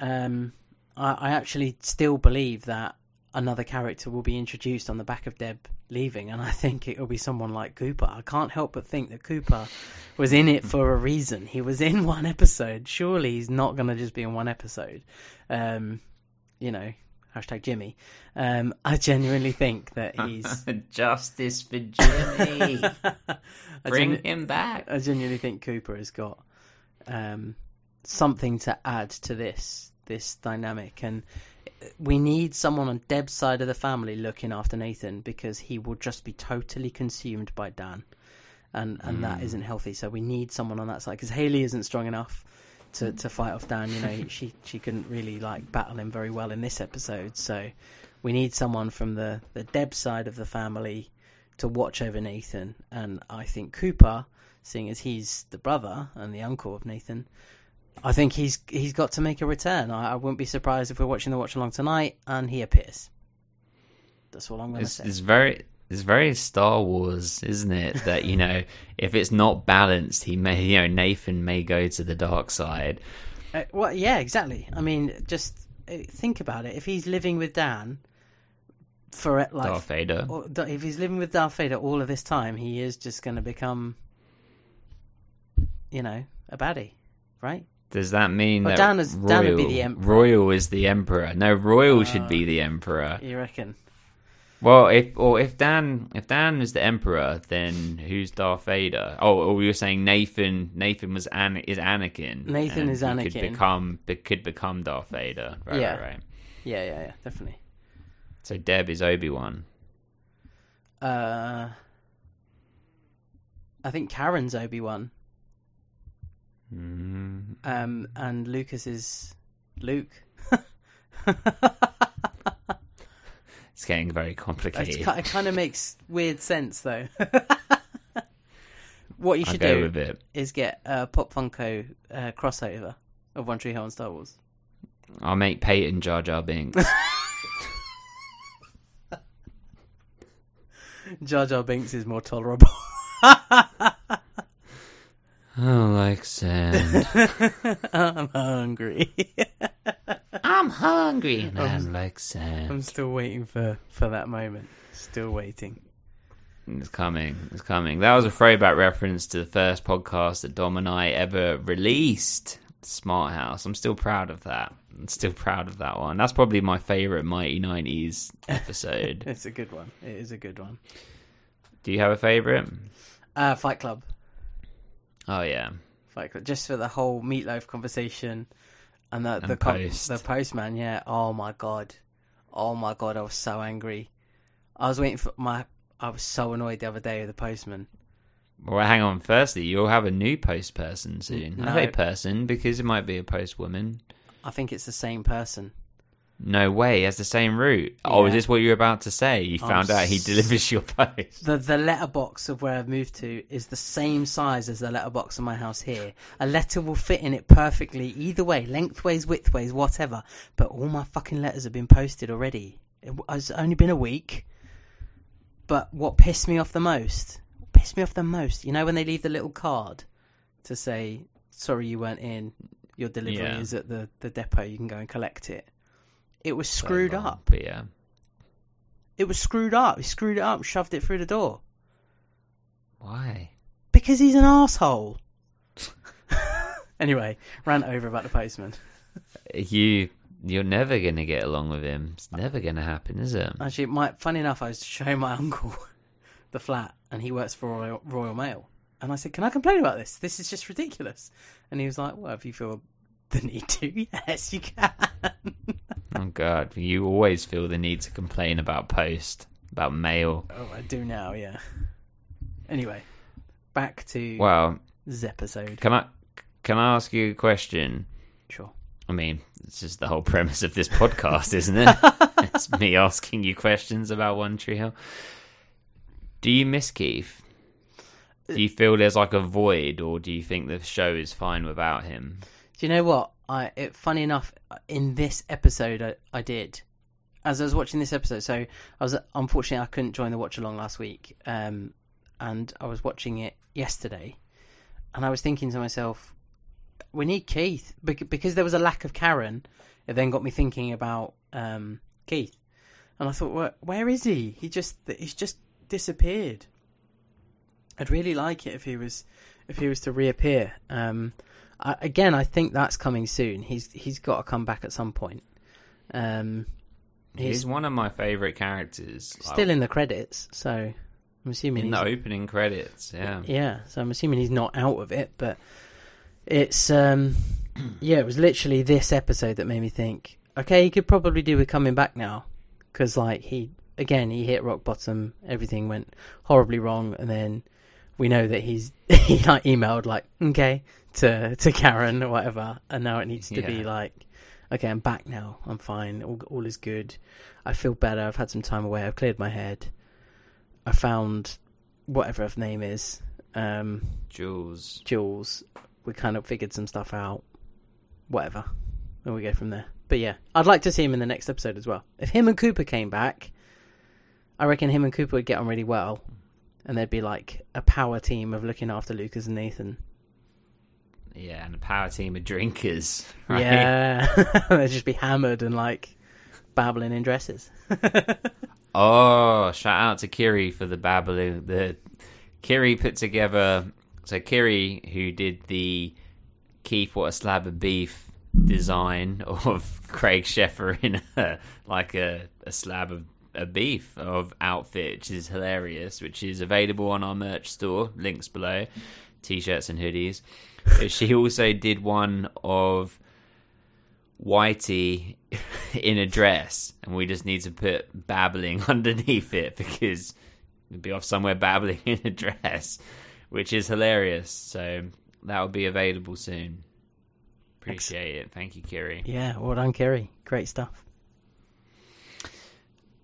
um, I, I actually still believe that another character will be introduced on the back of Deb leaving, and I think it'll be someone like Cooper. I can't help but think that Cooper was in it for a reason. He was in *laughs* one episode. Surely he's not going to just be in one episode. Um, you know, hashtag Jimmy. Um, I genuinely think that *laughs* he's justice for Jimmy. *laughs* Bring genu- him back. I genuinely think Cooper has got um, something to add to this this dynamic, and we need someone on Deb's side of the family looking after Nathan because he will just be totally consumed by Dan, and and mm. that isn't healthy. So we need someone on that side because Haley isn't strong enough to, to fight off Dan. You know, she she couldn't really like battle him very well in this episode. So we need someone from the the Deb side of the family to watch over Nathan, and I think Cooper, seeing as he's the brother and the uncle of Nathan, I think he's he's got to make a return. I, I wouldn't be surprised if we're watching the watch along tonight and he appears. That's all I'm going to say. it's very it's very Star Wars, isn't it? That you know, *laughs* if it's not balanced, he may you know Nathan may go to the dark side. Uh, well, yeah, exactly. I mean, just uh, think about it. If he's living with Dan for like, Darth Vader. or- if he's living with Darth Vader all of this time, he is just going to become, you know, a baddie, right? Does that mean Well, that Dan is- Royal, Dan would be the emperor. Royal is the emperor? No, Royal should Uh, be the emperor. You reckon? Well, if or if Dan if Dan is the emperor, then who's Darth Vader? Oh, or you're saying Nathan Nathan was An- is Anakin. Nathan is Anakin. Could become be- could become Darth Vader. Right, Yeah. right, right. Yeah, yeah, yeah, definitely. So Deb is Obi Wan. Uh, I think Karen's Obi Wan, Mm, um, and Lucas is Luke. it's getting very complicated. ki- it kind of makes weird sense though. *laughs* what you should do is get a Pop Funko uh, crossover of One Tree Hill and Star Wars. I'll make Peyton Jar Jar Binks. *laughs* Jar Jar Binks is more tolerable. *laughs* oh, like sand. *laughs* I'm hungry. *laughs* I'm hungry and I'm like sand. I'm still waiting for for that moment. Still waiting. It's coming. It's coming. That was a throwback reference to the first podcast that Dom and I ever released, Smart House. I'm still proud of that. I'm still proud of that one. That's probably my favorite Mighty 90s episode. *laughs* It's a good one. It is a good one. Do you have a favorite? Uh, Fight Club. Oh, yeah. Fight Club. Just for the whole meatloaf conversation and the And the co- post. the postman. Yeah. Oh my god. Oh my god. I was so angry. I was waiting for my. I was so annoyed the other day with the postman. Well, hang on. Firstly, you'll have a new post person soon. I No. say person because it might be a post woman. I think it's the same person. No way, he has the same route. Oh, is this what you were about to say? You I'm found out he delivers your post. The the letterbox of where I've moved to is the same size as the letterbox of my house here. A letter will fit in it perfectly, either way, lengthways, widthways, whatever. But all my fucking letters have been posted already. It, it's only been a week. But what pissed me off the most, what pissed me off the most, you know, when they leave the little card to say, "Sorry, you weren't in. Your delivery Yeah. is at the the depot. You can go and collect it." It was screwed So long, up. But yeah. It was screwed up. He screwed it up, shoved it through the door. Why? Because he's an asshole. *laughs* anyway, rant over about the postman. You you're never gonna get along with him. It's never gonna happen, is it? Actually, my funny enough, I was showing my *laughs* uncle the flat, and he works for Royal, Royal Mail. And I said, "Can I complain about this? This is just ridiculous." And he was like, "Well, if you feel the need to, *laughs* yes, you can." Oh god, you always feel the need to complain about post, about mail. oh, I do now, yeah. Anyway, back to Well, this episode. can I can I ask you a question? Sure. I mean, it's just the whole premise of this podcast, *laughs* isn't it? it's me asking you questions about One Tree Hill. Do you miss Keith? Do you feel there's like a void, or do you think the show is fine without him? Do you know what? I it, funny enough, in this episode, I, I did. As I was watching this episode, so I was unfortunately I couldn't join the watch along last week, um, and I was watching it yesterday, and I was thinking to myself, we need Keith Bec- because there was a lack of Karen. It then got me thinking about um, Keith, and I thought, where, where is he? He just he's just disappeared. I'd really like it if he was if he was to reappear. Um, I, again, I think that's coming soon. He's he's got to come back at some point. Um, He's, he's one of my favorite characters. still in the credits, so I'm assuming in the opening credits. Yeah, yeah. So I'm assuming he's not out of it, but it's um, *clears throat* yeah. It was literally this episode that made me think. Okay, he could probably do with coming back now, because like he again he hit rock bottom. Everything went horribly wrong, and then we know that he's *laughs* he like emailed like okay to to Karen or whatever, and now it needs to be like okay, I'm back now. I'm fine. All all is good. I feel better. I've had some time away. I've cleared my head. I found whatever her name is, um, Jules. Jules. We kind of figured some stuff out. whatever, and we go from there. But yeah, I'd like to see him in the next episode as well. If him and Cooper came back, I reckon him and Cooper would get on really well, and there'd be like a power team of looking after Lucas and Nathan. Yeah, and a power team of drinkers. *laughs* Right? Yeah, *laughs* they'd just be hammered and like babbling in dresses. *laughs* Oh, shout out to Kiri for the babbling. The Kiri put together. So Kiri, who did the Keith what a slab of beef design of Craig Sheffer in a, like a, a slab of a beef of outfit, which is hilarious. Which is available on our merch store. Links below. T-shirts and hoodies. She also did one of Whitey in a dress, and we just need to put babbling *laughs* underneath it because it'd be off somewhere babbling in a dress, which is hilarious. So that will be available soon. Appreciate it. Thank you, Kiri. Yeah, well done, Kerry. Great stuff.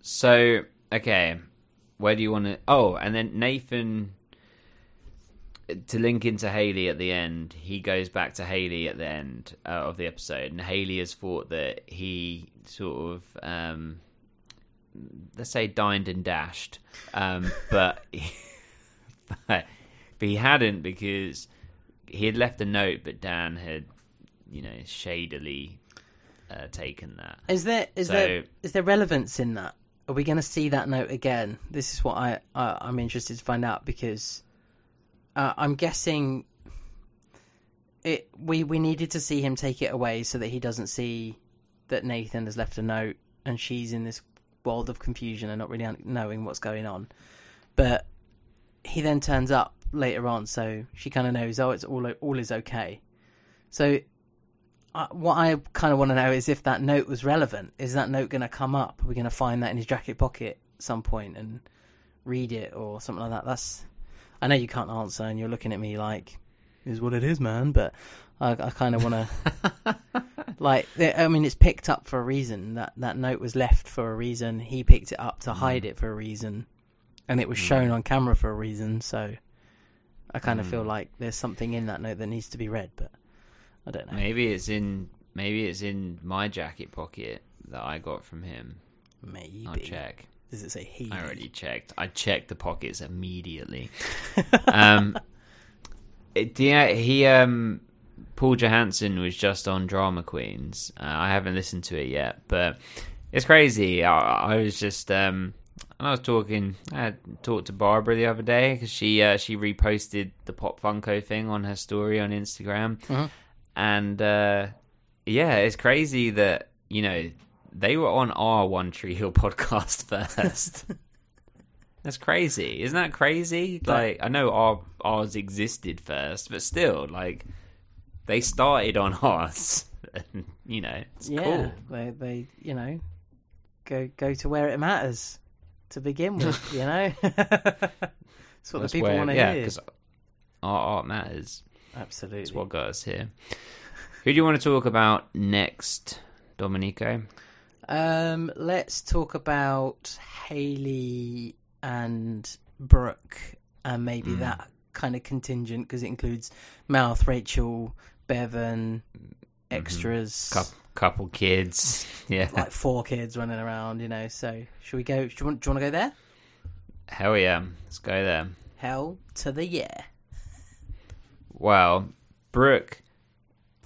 So, okay, where do you want to? Oh, and then Nathan. To link into Haley at the end, he goes back to Haley at the end uh, of the episode, and Haley has thought that he sort of, um, let's say, dined and dashed, um, *laughs* but, but *laughs* but he hadn't because he had left a note, but Dan had, you know, shadily uh, taken that. Is there is So- there is there relevance in that? Are we going to see that note again? This is what I, I I'm interested to find out because uh, I'm guessing it. We we needed to see him take it away so that he doesn't see that Nathan has left a note and she's in this world of confusion and not really knowing what's going on. But he then turns up later on, so she kind of knows. Oh, it's all all is okay. So uh, what I kind of want to know is if that note was relevant. Is that note going to come up? Are we going to find that in his jacket pocket at some point and read it or something like that? That's. I know you can't answer, and you're looking at me like, "Is what it is, man." But I, I kind of want to. *laughs* like, I mean, it's picked up for a reason. That that note was left for a reason. He picked it up to mm. hide it for a reason, and it was mm. shown on camera for a reason. So, I kind of feel mm. like there's something in that note that needs to be read, but I don't know. Maybe it's in maybe it's in my jacket pocket that I got from him. Maybe. I'll check. Does it say he? I already checked. I checked the pockets immediately. um, *laughs* it, yeah, he um, Paul Johansson was just on Drama Queens. Uh, I haven't listened to it yet, but it's crazy. I, I was just um, and I was talking. I talked to Barbara the other day because she uh, she reposted the Pop Funko thing on her story on Instagram, Mhm. and uh, yeah, it's crazy that you know they were on our One Tree Hill *laughs* podcast first. That's crazy, isn't that crazy? Like I know our ours existed first, but still, like they started on *laughs* ours, and you know it's yeah, cool. they they you know go go to where it matters to begin with. *laughs* You know, that's what That's the people where- want to yeah, hear. because our art matters. Absolutely. It's what got us here. Who do you want to talk about next, Dominico? Um, let's talk about Haley and Brooke, and maybe Mm. that kind of contingent because it includes Mouth, Rachel, Bevin, extras, Cou- couple kids, *laughs* yeah, like four kids running around. You know, so should we go? Do you want? Do you want to go there? hell yeah, let's go there. Hell to the yeah. Well, Brooke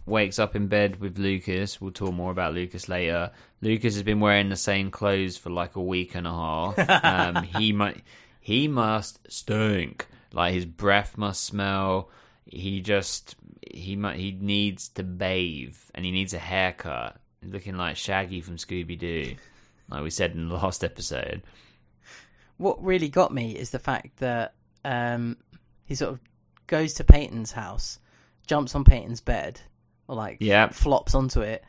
wakes up in bed with Lucas. We'll talk more about Lucas later. Lucas has been wearing the same clothes for like a week and a half. *laughs* um, he might, he must stink. Like his breath must smell. He just he might he needs to bathe and he needs a haircut. Looking like Shaggy from Scooby Doo, like we said in the last episode. What really got me is the fact that um, he sort of goes to Peyton's house, jumps on Peyton's bed, like Yeah. flops onto it,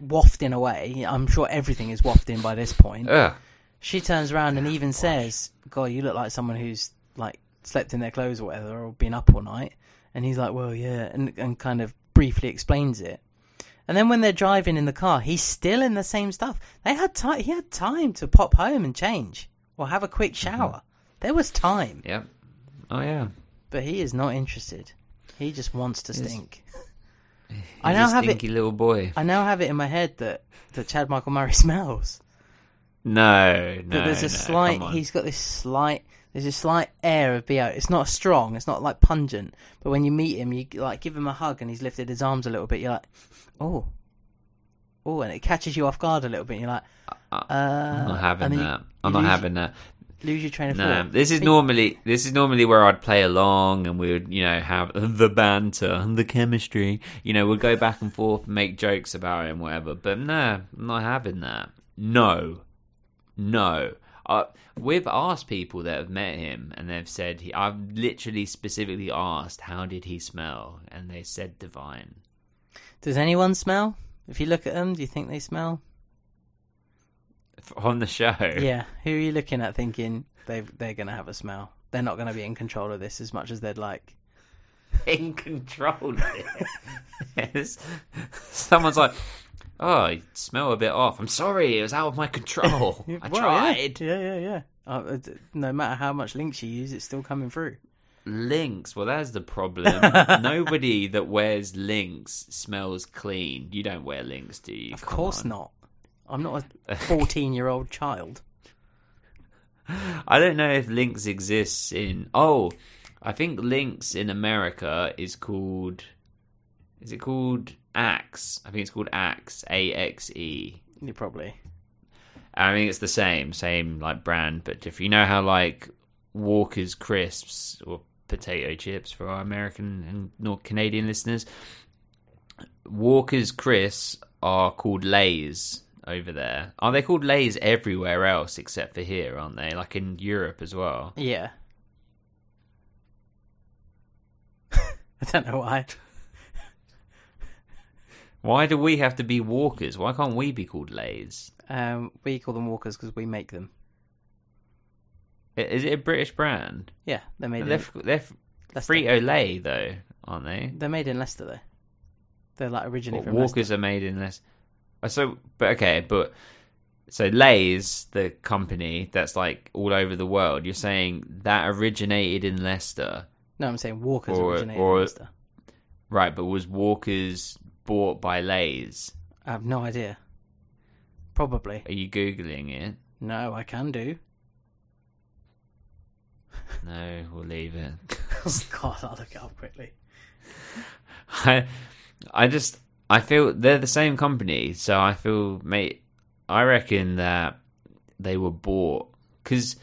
wafting away. I'm sure everything is wafting by this point. Ugh. She turns around and even says, "God, you look like someone who's like slept in their clothes or whatever, or been up all night." And he's like, "Well, yeah," and and kind of briefly explains it. And then when they're driving in the car, he's still in the same stuff. They had time. He had time to pop home and change or have a quick mm-hmm. shower. There was time, Yep. Oh yeah. but he is not interested. He just wants to Yes. stink. *laughs* I now have it- little boy. I now have it in my head that that Chad Michael Murray *laughs* smells. No, no. That there's a no, slight. He's got this slight. There's a slight air of bo. It's not strong. It's not like pungent. But when you meet him, you like give him a hug, and he's lifted his arms a little bit. You're like, oh, oh, and it catches you off guard a little bit. And you're like, uh, I'm not having and then you- that. you I'm not lose- having that. Lose your train of No, thought. this is normally this is normally where I'd play along and we would, you know, have *laughs* the banter and *laughs* the chemistry. You know, we'd go back and forth and make jokes about it and whatever. But no, I'm not having that. No, no. Uh, we've asked people that have met him and they've said he, I've literally specifically asked how did he smell and they said divine. Does anyone smell? If you look at them, do you think they smell? *laughs* On the show, Yeah. Who are you looking at thinking they they're gonna have a smell? They're not gonna be in control of this as much as they'd like. *laughs* in control of it. Yes. *laughs* Someone's like, "Oh, you smell a bit off." I'm sorry, it was out of my control. I Well, tried. Yeah, yeah, yeah. yeah. Uh, uh, no matter how much Lynx you use, it's still coming through. Lynx. Well, that's the problem. Nobody that wears Lynx smells clean. You don't wear Lynx, do you? Of Come course on. not. I'm not a *laughs* 14 year old child. I don't know if Lynx exists in. Oh, I think Lynx in America is called. Is it called Axe? I think it's called Axe. A X E. You probably. I mean, it's the same, same like brand, but if You know how like Walker's crisps or potato chips for our American and North Canadian listeners. Walker's crisps are called Lay's over there. Are they called Lay's everywhere else except for here? Aren't they? Like in Europe as well. Yeah. *laughs* I don't know why. Why do we have to be Walkers? Why can't we be called Lay's? Um, we call them walkers because we make them. Is it a British brand? Yeah, they're made They're, in. they're Leicester. Frito Lay though, aren't they? They're made in Leicester though. They're like originally from Walkers Leicester. are made in this. So, but okay, but so Lay's the company that's like all over the world. You're saying that originated in Leicester, No, I'm saying walkers Or- originated or- in Leicester. right? But was Walker's bought by Lay's? I have no idea. Probably. Are you googling it? No, I can do. No, we'll leave it. *laughs* God, I'll look it up quickly. *laughs* I, I just I feel they're the same company, so I feel mate. I reckon that they were bought because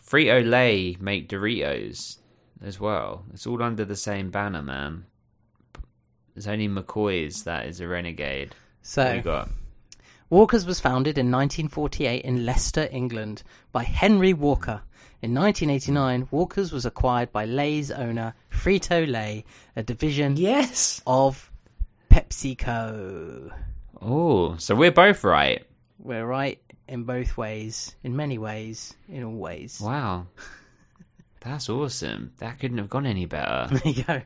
Frito Lay make Doritos as well. It's all under the same banner, man. It's only McCoy's that is a renegade. So, What you got? Walker's was founded in 1948 in Leicester, England, by Henry Walker. In 1989, Walker's was acquired by Lay's owner Frito Lay, a division Yes. of PepsiCo. Oh, so we're both right. We're right in both ways, in many ways, in all ways. Wow. That's awesome. That couldn't have gone any better. *laughs* There you go.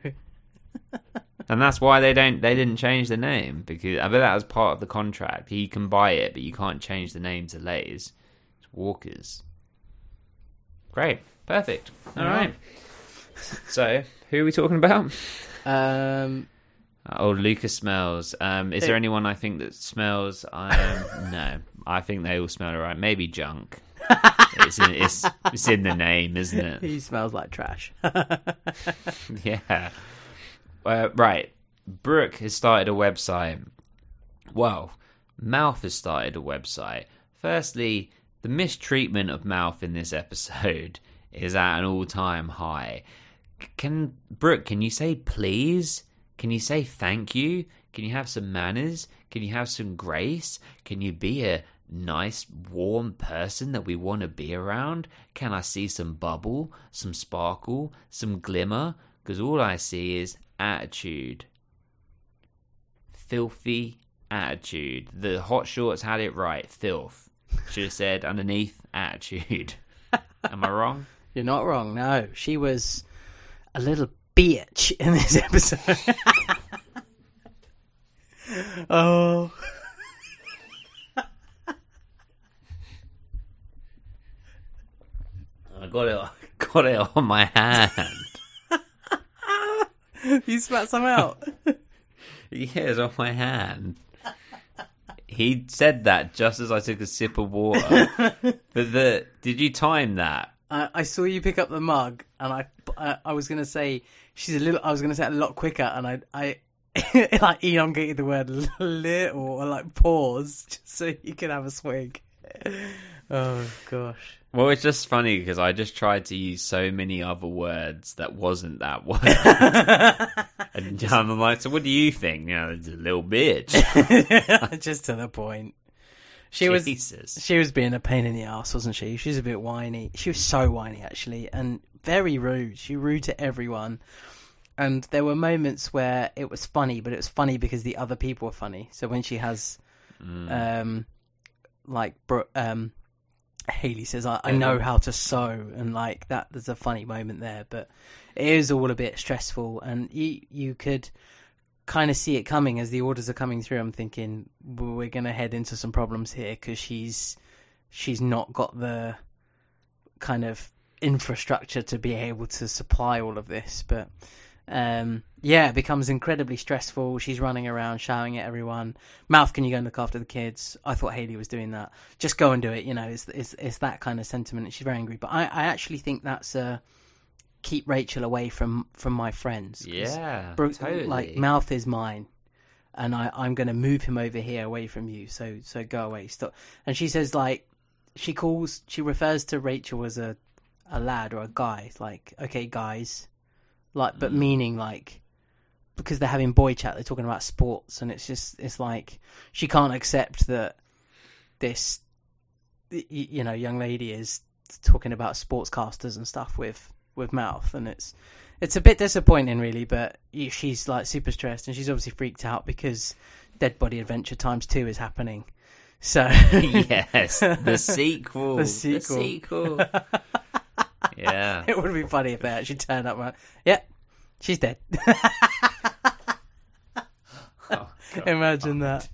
And that's why they don't they didn't change the name because I bet that was part of the contract. You can buy it, but you can't change the name to Lay's. It's Walkers. Great. Perfect. All right. So, who are we talking about? Um, Oh, Lucas smells. Um, is there anyone I think that smells? Um, *laughs* no, I think they all smell alright. Maybe junk. *laughs* it's, in, it's it's in the name, isn't it? he smells like trash. *laughs* yeah. Uh, right. Brooke has started a website. Well, Mouth has started a website. Firstly, the mistreatment of Mouth in this episode is at an all-time high. Can Brooke? Can you say please? Can you say thank you? Can you have some manners? Can you have some grace? Can you be a nice, warm person that we want to be around? Can I see some bubble, some sparkle, some glimmer? Because all I see is attitude. Filthy attitude. The hot shorts had it right. Filth. Should have said underneath attitude. *laughs* Am I wrong? You're not wrong. No, she was a little bitch in this episode. oh. I got it. Got it on my hand. you spat some out. *laughs* Yeah, it's on my hand. He said that just as I took a sip of water. *laughs* but the did you time that? I, I saw you pick up the mug, and I, I, I was gonna say she's a little. I was gonna say a lot quicker, and I, I, *laughs* like elongated the word little or like pause *laughs* just so you can have a swig. *laughs* Oh gosh. Well, it's just funny because I just tried to use so many other words that wasn't that word. and I'm like, so what do you think? You know, it's a little bitch. just to the point. She was she was being a pain in the ass, wasn't she? She was a bit whiny. She was so whiny actually, and very rude. She rude to everyone. And there were moments where it was funny, but it was funny because the other people were funny. So when she has, um, like, um, Haley says, I, "I know how to sew," and like that, there's a funny moment there. But it is all a bit stressful, and you you could kind of see it coming as the orders are coming through. I'm thinking "Well, we're going to head into some problems here because she's she's not got the kind of infrastructure to be able to supply all of this. But um, yeah, it becomes incredibly stressful. She's running around shouting at everyone. Mouth, can you go and look after the kids? I thought Haley was doing that. Just go and do it. You know, it's it's, it's that kind of sentiment. She's very angry. But I, I actually think that's a keep Rachel away from from my friends. Yeah, Bro- totally. Like mouth is mine, and I I'm going to move him over here away from you. So so go away. Stop. And she says like she calls she refers to Rachel as a a lad or a guy. Like okay guys, like but mm. meaning like because they're having boy chat. They're talking about sports, and it's just it's like she can't accept that this y- y- you know young lady is talking about sportscasters and stuff with with mouth and it's it's a bit disappointing really but she's like super stressed and she's obviously freaked out because dead body adventure times two is happening so *laughs* yes, the *laughs* sequel. The The sequel. sequel. *laughs* yeah. it would be funny if they actually turned up and went, yeah she's dead Oh, imagine that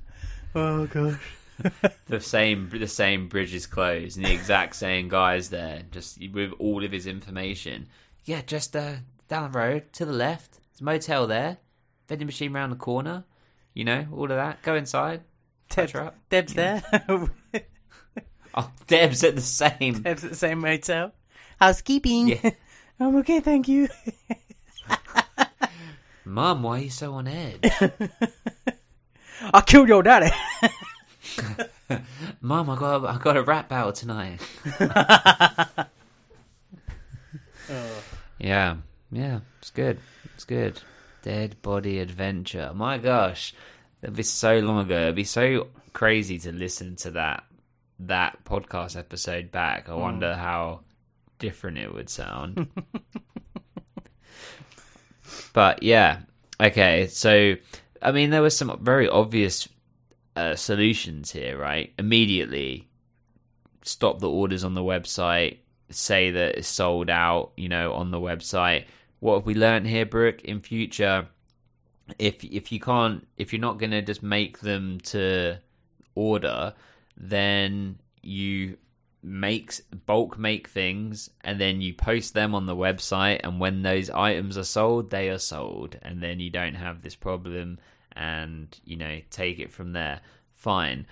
oh gosh *laughs* the same the same bridge is closed and the exact same guys there just with all of his information. Yeah just uh, down the road to the left there's a motel there vending machine round the corner you know all of that. Go inside her up. Deb's there. *laughs* Oh deb's at the same. Deb's at the same motel. Housekeeping. Yeah. *laughs* I'm okay thank you. Mum why are you so on edge? I killed your daddy *laughs* mum i got a, i got a rap battle tonight. *laughs* Yeah yeah it's good it's good. Dead body adventure. My gosh that'd be so long ago. It'd be so crazy to listen to that that podcast episode back. I wonder mm. how different it would sound. *laughs* But yeah okay so i mean there were some very obvious uh, solutions here right? Immediately stop the orders on the website say that it's sold out you know on the website. What have we learned here brooke? In future if if you can't if you're not going to just make them to order then you make bulk make things and then you post them on the website and when those items are sold they are sold and then you don't have this problem and you know take it from there. Fine.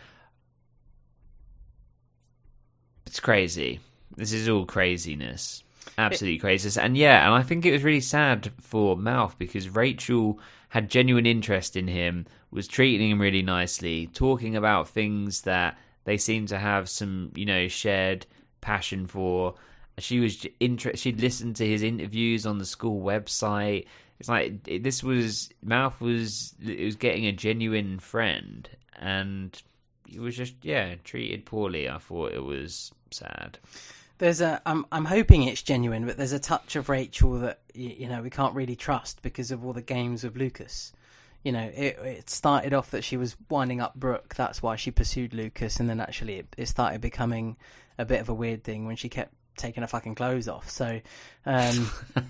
It's crazy. This is all craziness. Absolutely craziness. And yeah and i think it was really sad for mouth because rachel had genuine interest in him was treating him really nicely talking about things that they seemed to have some you know shared passion for. She was interested she'd listened to his interviews on the school website it's like it- this was mouth was it was getting a genuine friend and it was just yeah treated poorly i thought it was sad There's a. I'm. I'm hoping it's genuine, but there's a touch of Rachel that you know we can't really trust because of all the games with Lucas. You know, it it started off that she was winding up Brooke. That's why she pursued Lucas, and then actually it, it started becoming a bit of a weird thing when she kept taking her fucking clothes off. So, *laughs* um, *laughs*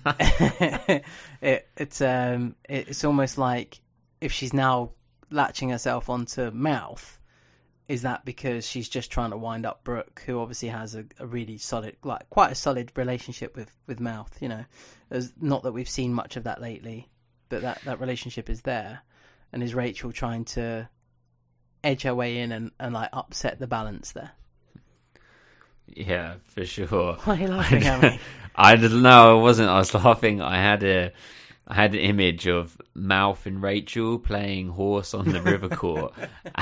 it it's um it, it's almost like if she's now latching herself onto Mouth, is that because she's just trying to wind up Brooke, who obviously has a, a really solid, like quite a solid relationship with with Mouth. You know, As, not that we've seen much of that lately, but that that relationship is there. and is Rachel trying to edge her way in and, and like upset the balance there? Yeah, for sure. *laughs* Why are you laughing at me? *laughs* I didn't know. I wasn't. I was *laughs* laughing. I had a, I had an image of Mouth and Rachel playing horse on the river court,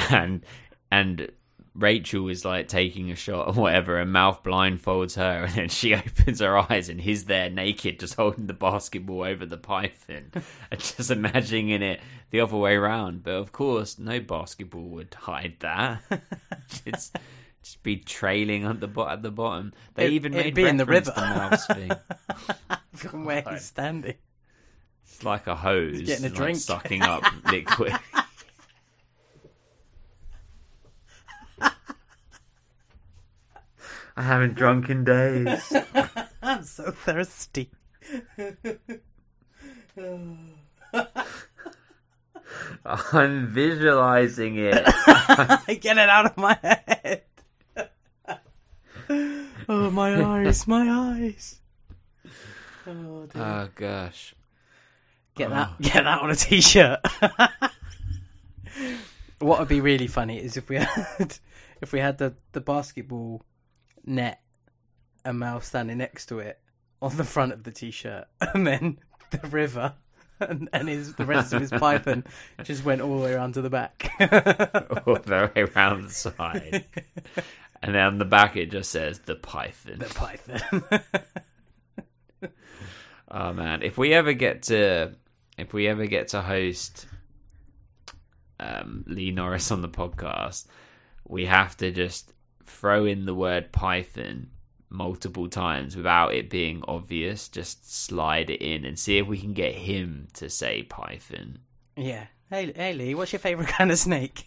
and and Rachel is like taking a shot or whatever, and Mouth blindfolds her, and then she opens her eyes, and he's there naked, just holding the basketball over the python, and just imagining it the other way around. But of course, no basketball would hide that. it's just be trailing at the bo- at the bottom. They It- even it'd made be in the reference river. to thing. *laughs* From where he's standing. It's like a hose, getting a like drink. sucking up liquid. *laughs* I haven't drunk in days. *laughs* I'm so thirsty. I'm visualizing it. Get it out of my head. Oh, my *laughs* eyes, my eyes. Oh, dear. Oh gosh. Get that oh. get that on a t shirt. *laughs* what would be really funny is if we *laughs* had if we had the, the basketball net and Mal standing next to it on the front of the t shirt and then the river and, and his the rest of his python just went all the way around to the back. All the way around the side. And then on the back it just says the python. the python. *laughs* Oh man, if we ever get to if we ever get to host um, Lee Norris on the podcast, we have to just throw in the word Python multiple times without it being obvious. Just slide it in and see if we can get him to say Python. yeah. Hey, hey Lee, what's your favourite *laughs* kind of snake?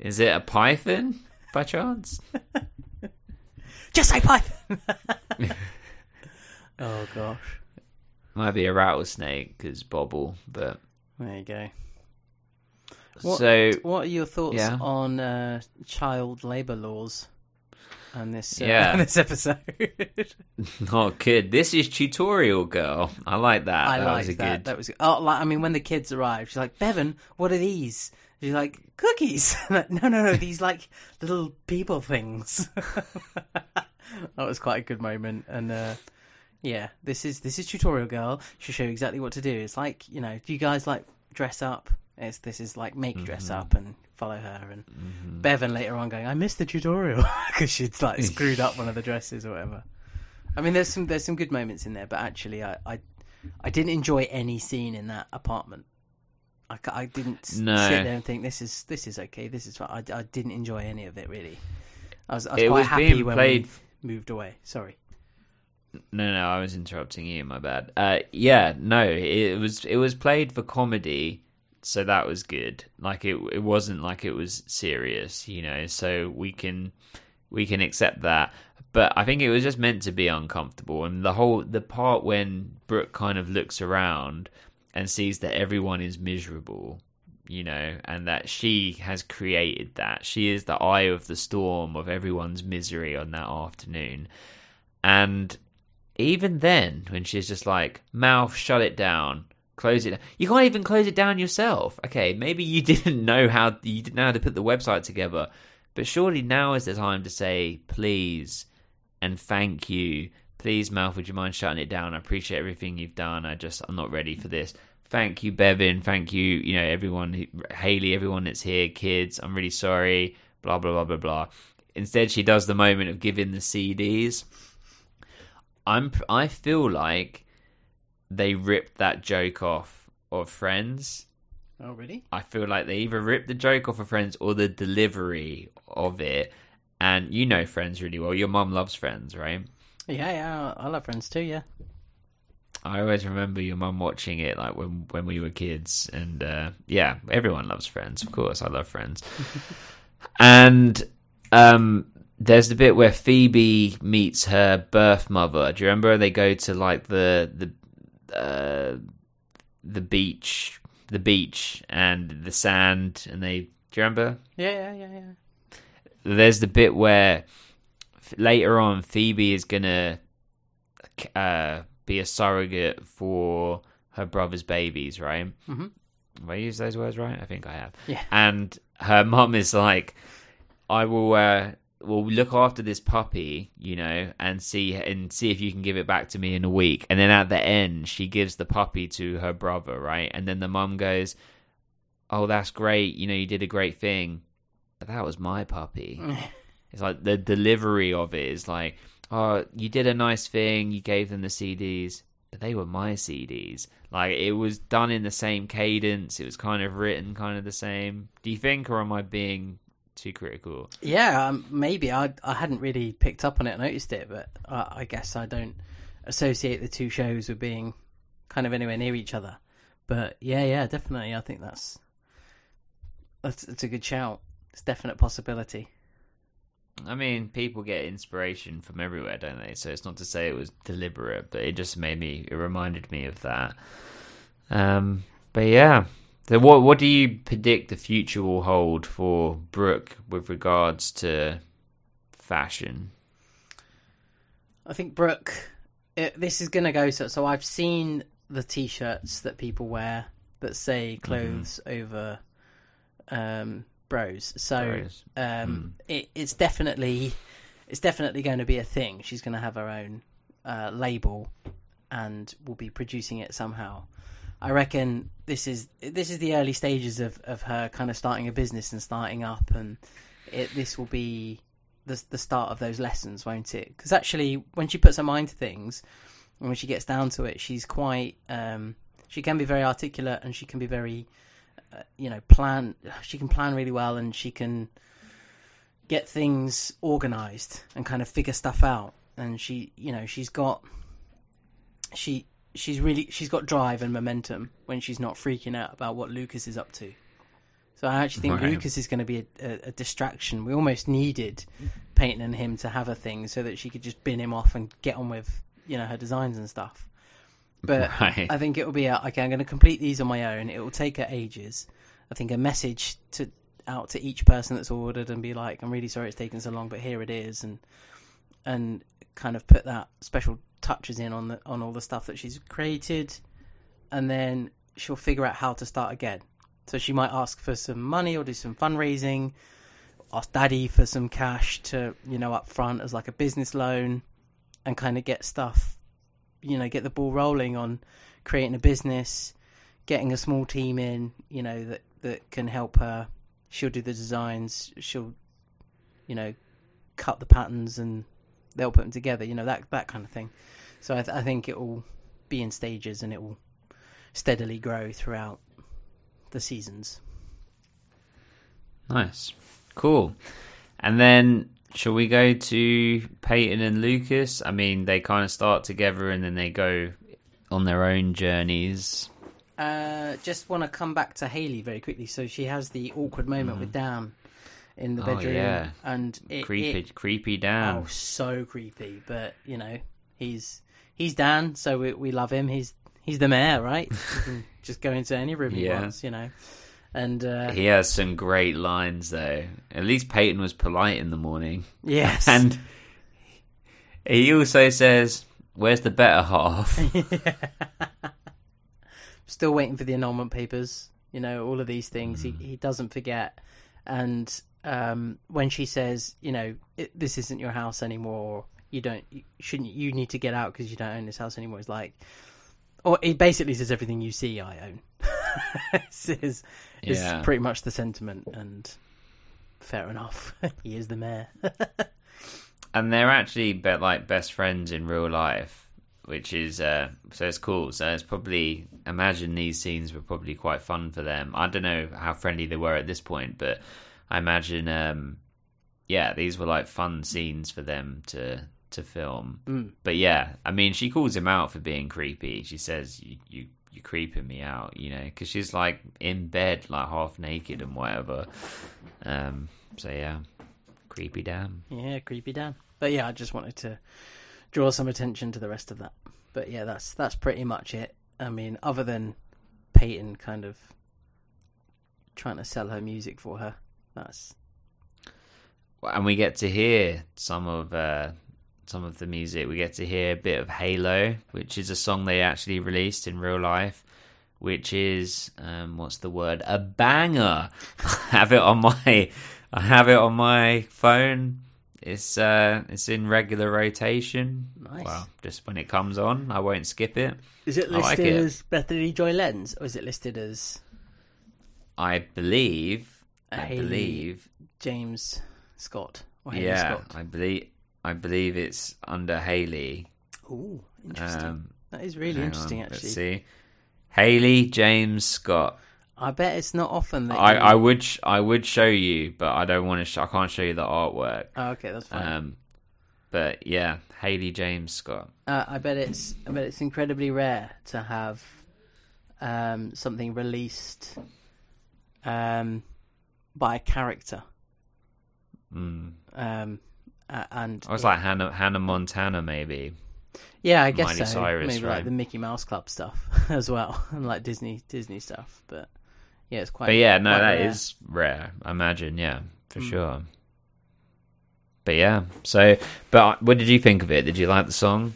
Is it a python by chance? *laughs* Just say python. *laughs* oh gosh. Might be a rattlesnake because bobble, but There you go. What, so what are your thoughts Yeah. on uh, child labour laws and this uh, Yeah. *laughs* this episode? not good. This is tutorial girl. I like that. I that like was a that. good. That was oh, like I mean, when the kids arrived, she's like, "Bevin, what are these?" She's like, "Cookies." *laughs* Like, no, no, no, these like little people things. *laughs* that was quite a good moment, and uh, yeah, this is this is tutorial girl. She'll show you exactly what to do. It's like you know, do you guys like dress up? It's this is like make dress Mm-hmm. up and follow her and Bevin later on going, I missed the tutorial *laughs* because she'd like screwed up one of the dresses or whatever. I mean, there's some there's some good moments in there, but actually, I I, I didn't enjoy any scene in that apartment. I, I didn't No. sit there and think this is this is okay, this is fine. I, I didn't enjoy any of it really. I was I was It quite was happy when played- we moved away. Sorry. No, no, I was interrupting you. My bad. Uh, yeah, no, it was it was played for comedy, so that was good. Like it, it wasn't like it was serious, you know. So we can we can accept that. But I think it was just meant to be uncomfortable, and the whole the part when Brooke kind of looks around and sees that everyone is miserable, you know, and that she has created that. She is the eye of the storm of everyone's misery on that afternoon. And even then, when she's just like, mouth, shut it down, close it. You can't even close it down yourself. Okay, maybe you *laughs* didn't know how you didn't know how to put the website together, but surely now is the time to say please and thank you. Please, mouth, would you mind shutting it down? I appreciate everything you've done. I just I'm not ready for this. Thank you, Bevin. Thank you, you know everyone, who- Haley, everyone that's here, kids. I'm really sorry. Blah blah blah blah blah. Instead, she does the moment of giving the CDs. I'm I feel like they ripped that joke off of Friends. Oh really? I feel like they either ripped the joke off of Friends or the delivery of it. And you know Friends really well. Your mum loves Friends, right? Yeah, yeah. I love Friends too. Yeah. I always remember your mum watching it like when when we were kids, and uh, yeah, everyone loves Friends. Of course, I love Friends. *laughs* and um, there's the bit where Phoebe meets her birth mother. Do you remember? They go to like the the uh, the beach, the beach, and the sand, and they. Do you remember? Yeah, yeah, yeah, yeah. there's the bit where later on Phoebe is gonna uh, be a surrogate for her brother's babies, right? Mhm. Have I used those words right? I think I have. Yeah. And her mum is like, I will uh will look after this puppy, you know, and see and see if you can give it back to me in a week. And then at the end, she gives the puppy to her brother, right? And then the mum goes, "Oh, that's great. You know, you did a great thing, but that was my puppy." *laughs* it's like the delivery of it is like, "Oh, you did a nice thing. You gave them the CDs." But they were my CDs. Like it was done in the same cadence. It was kind of written kind of the same. Do you think, or am I being too critical? Yeah, um, maybe I I hadn't really picked up on it, noticed it, but I guess I don't associate the two shows with being kind of anywhere near each other. But yeah, yeah, definitely. I think that's that's, that's a good shout. It's definite possibility. I mean, people get inspiration from everywhere, don't they? So it's not to say it was deliberate, but it just made me. It reminded me of that. Um, but yeah. So what what do you predict the future will hold for Brooke with regards to fashion? I think Brooke, it, this is going to go so. So I've seen the t-shirts that people wear that say clothes over um, bros. So Bros. um, it, it's definitely it's definitely going to be a thing. She's going to have her own uh, label and will be producing it somehow. I reckon this is this is the early stages of, of her kind of starting a business and starting up, and it, this will be the the start of those lessons, won't it? Because actually, when she puts her mind to things, and when she gets down to it, she's quite um, she can be very articulate and she can be very you know plan she can plan really well and she can get things organized and kind of figure stuff out and she you know she's got she she's really she's got drive and momentum when she's not freaking out about what Lucas is up to. So I actually think Right. Lucas is going to be a, a, a distraction. We almost needed Peyton and him to have a thing so that she could just bin him off and get on with you know her designs and stuff. But *laughs* Right. I think it will be a, okay. I'm going to complete these on my own. It will take her ages. I think a message to out to each person that's ordered and be like, I'm really sorry it's taken so long, but here it is, and and kind of put that special touches in on the on all the stuff that she's created, and then she'll figure out how to start again. So she might ask for some money or do some fundraising, ask daddy for some cash to you know up front as like a business loan, and kind of get stuff, you know, get the ball rolling on creating a business, getting a small team in, you know that that can help her. She'll do the designs. She'll, you know, cut the patterns and they'll put them together. You know that that kind of thing. So I, th- I think it will be in stages and it will steadily grow throughout the seasons. Nice, cool. And then shall we go to Peyton and Lucas? I mean, they kind of start together and then they go on their own journeys. Uh, just want to come back to Haley very quickly. So she has the awkward moment with Dan in the bedroom, Oh, bedroom, yeah. and it, creepy, it- creepy down. oh, so creepy. But you know, he's he's Dan, so we we love him. He's he's the mayor, right? *laughs* Just go into any room he Yeah. wants, you know. And uh, He has some great lines though. At least Peyton was polite in the morning. yes, *laughs* And he also says, Where's the better half? *laughs* still waiting for the annulment papers. You know, all of these things. He he doesn't forget. And um, when she says, you know, it, this isn't your house anymore. You don't you shouldn't you need to get out because you don't own this house anymore. It's like, or he basically says everything you see I own. *laughs* *laughs* this is is Yeah. pretty much the sentiment, and fair enough. *laughs* he is the mayor. *laughs* and they're actually be- like best friends in real life, which is uh, so it's cool. So it's probably imagine these scenes were probably quite fun for them. I don't know how friendly they were at this point, but I imagine, um, yeah, these were like fun scenes for them to to film. Mm. But yeah, I mean, she calls him out for being creepy. She says, "You you you creeping me out," you know, because she's like in bed, like half naked and whatever. Um, so yeah, creepy damn. Yeah, creepy Dan. But yeah, I just wanted to draw some attention to the rest of that. But yeah, that's that's pretty much it. I mean, other than Peyton kind of trying to sell her music for her, that's and we get to hear some of uh, some of the music. We get to hear a bit of Halo, which is a song they actually released in real life, which is um, what's the word? A banger. *laughs* I have it on my I have it on my phone. It's uh it's in regular rotation. Nice. Well, just when it comes on, I won't skip it. Is it I like listed it. as Bethany Joy Lenz, or is it listed as I believe I believe James Scott? Or yeah, Scott? I believe I believe it's under Haley. Ooh, interesting. Um, that is really interesting, on, actually. Let's see. Haley James Scott. I bet it's not often that I, you- I would sh- I would show you, but I don't want to. Sh- I can't show you the artwork. Oh, okay, that's fine. Um, but yeah, Haley James Scott. Uh, I bet it's I bet it's incredibly rare to have um, something released um, by a character. Mm. Um, a- and I was like Hannah Hannah Montana, maybe. yeah, I guess Miley so. Cyrus, Maybe right? like the Mickey Mouse Club stuff *laughs* as well, *laughs* and like Disney Disney stuff. But yeah, it's quite. But yeah, no, that rare. is rare. I imagine, yeah, for Mm. sure. But yeah, so but what did you think of it? Did you like the song?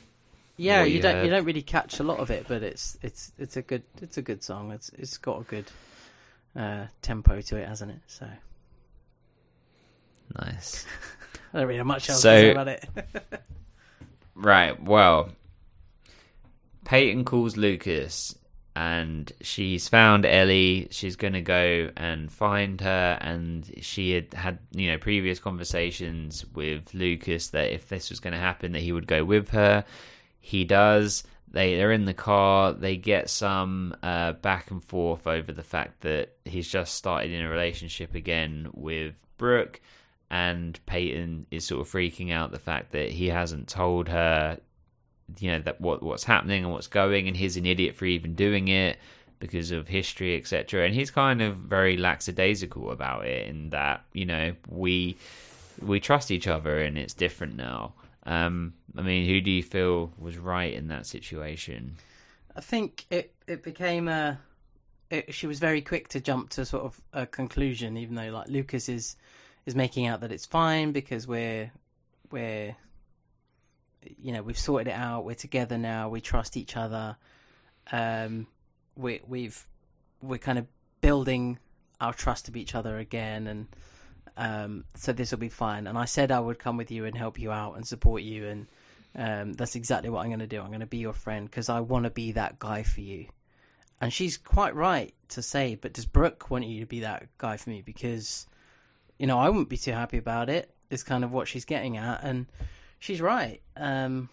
Yeah, what you you don't heard. you don't really catch a lot of it, but it's it's it's a good it's a good song. It's it's got a good uh, tempo to it, hasn't it? So Nice. *laughs* I don't really have much else So- to say about it. *laughs* Right. Well, Peyton calls Lucas, and she's found Ellie. She's going to go and find her, and she had had you know previous conversations with Lucas that if this was going to happen, that he would go with her. He does. They they're in the car. They get some uh, back and forth over the fact that he's just started in a relationship again with Brooke and Peyton is sort of freaking out the fact that he hasn't told her, you know, that what what's happening and what's going, and he's an idiot for even doing it because of history, etc. And he's kind of very lackadaisical about it, in that you know we we trust each other and it's different now. Um, I mean, who do you feel was right in that situation? I think it it became a. It, she was very quick to jump to sort of a conclusion, even though like Lucas is is making out that it's fine because we're we're you know we've sorted it out. We're together now. We trust each other. Um, we we've we're kind of building our trust of each other again, and um, so this will be fine. And I said I would come with you and help you out and support you, and um, that's exactly what I'm going to do. I'm going to be your friend because I want to be that guy for you. And she's quite right to say, but does Brooke want you to be that guy for me? Because, you know, I wouldn't be too happy about it. Is kind of what she's getting at, and she's right. Um,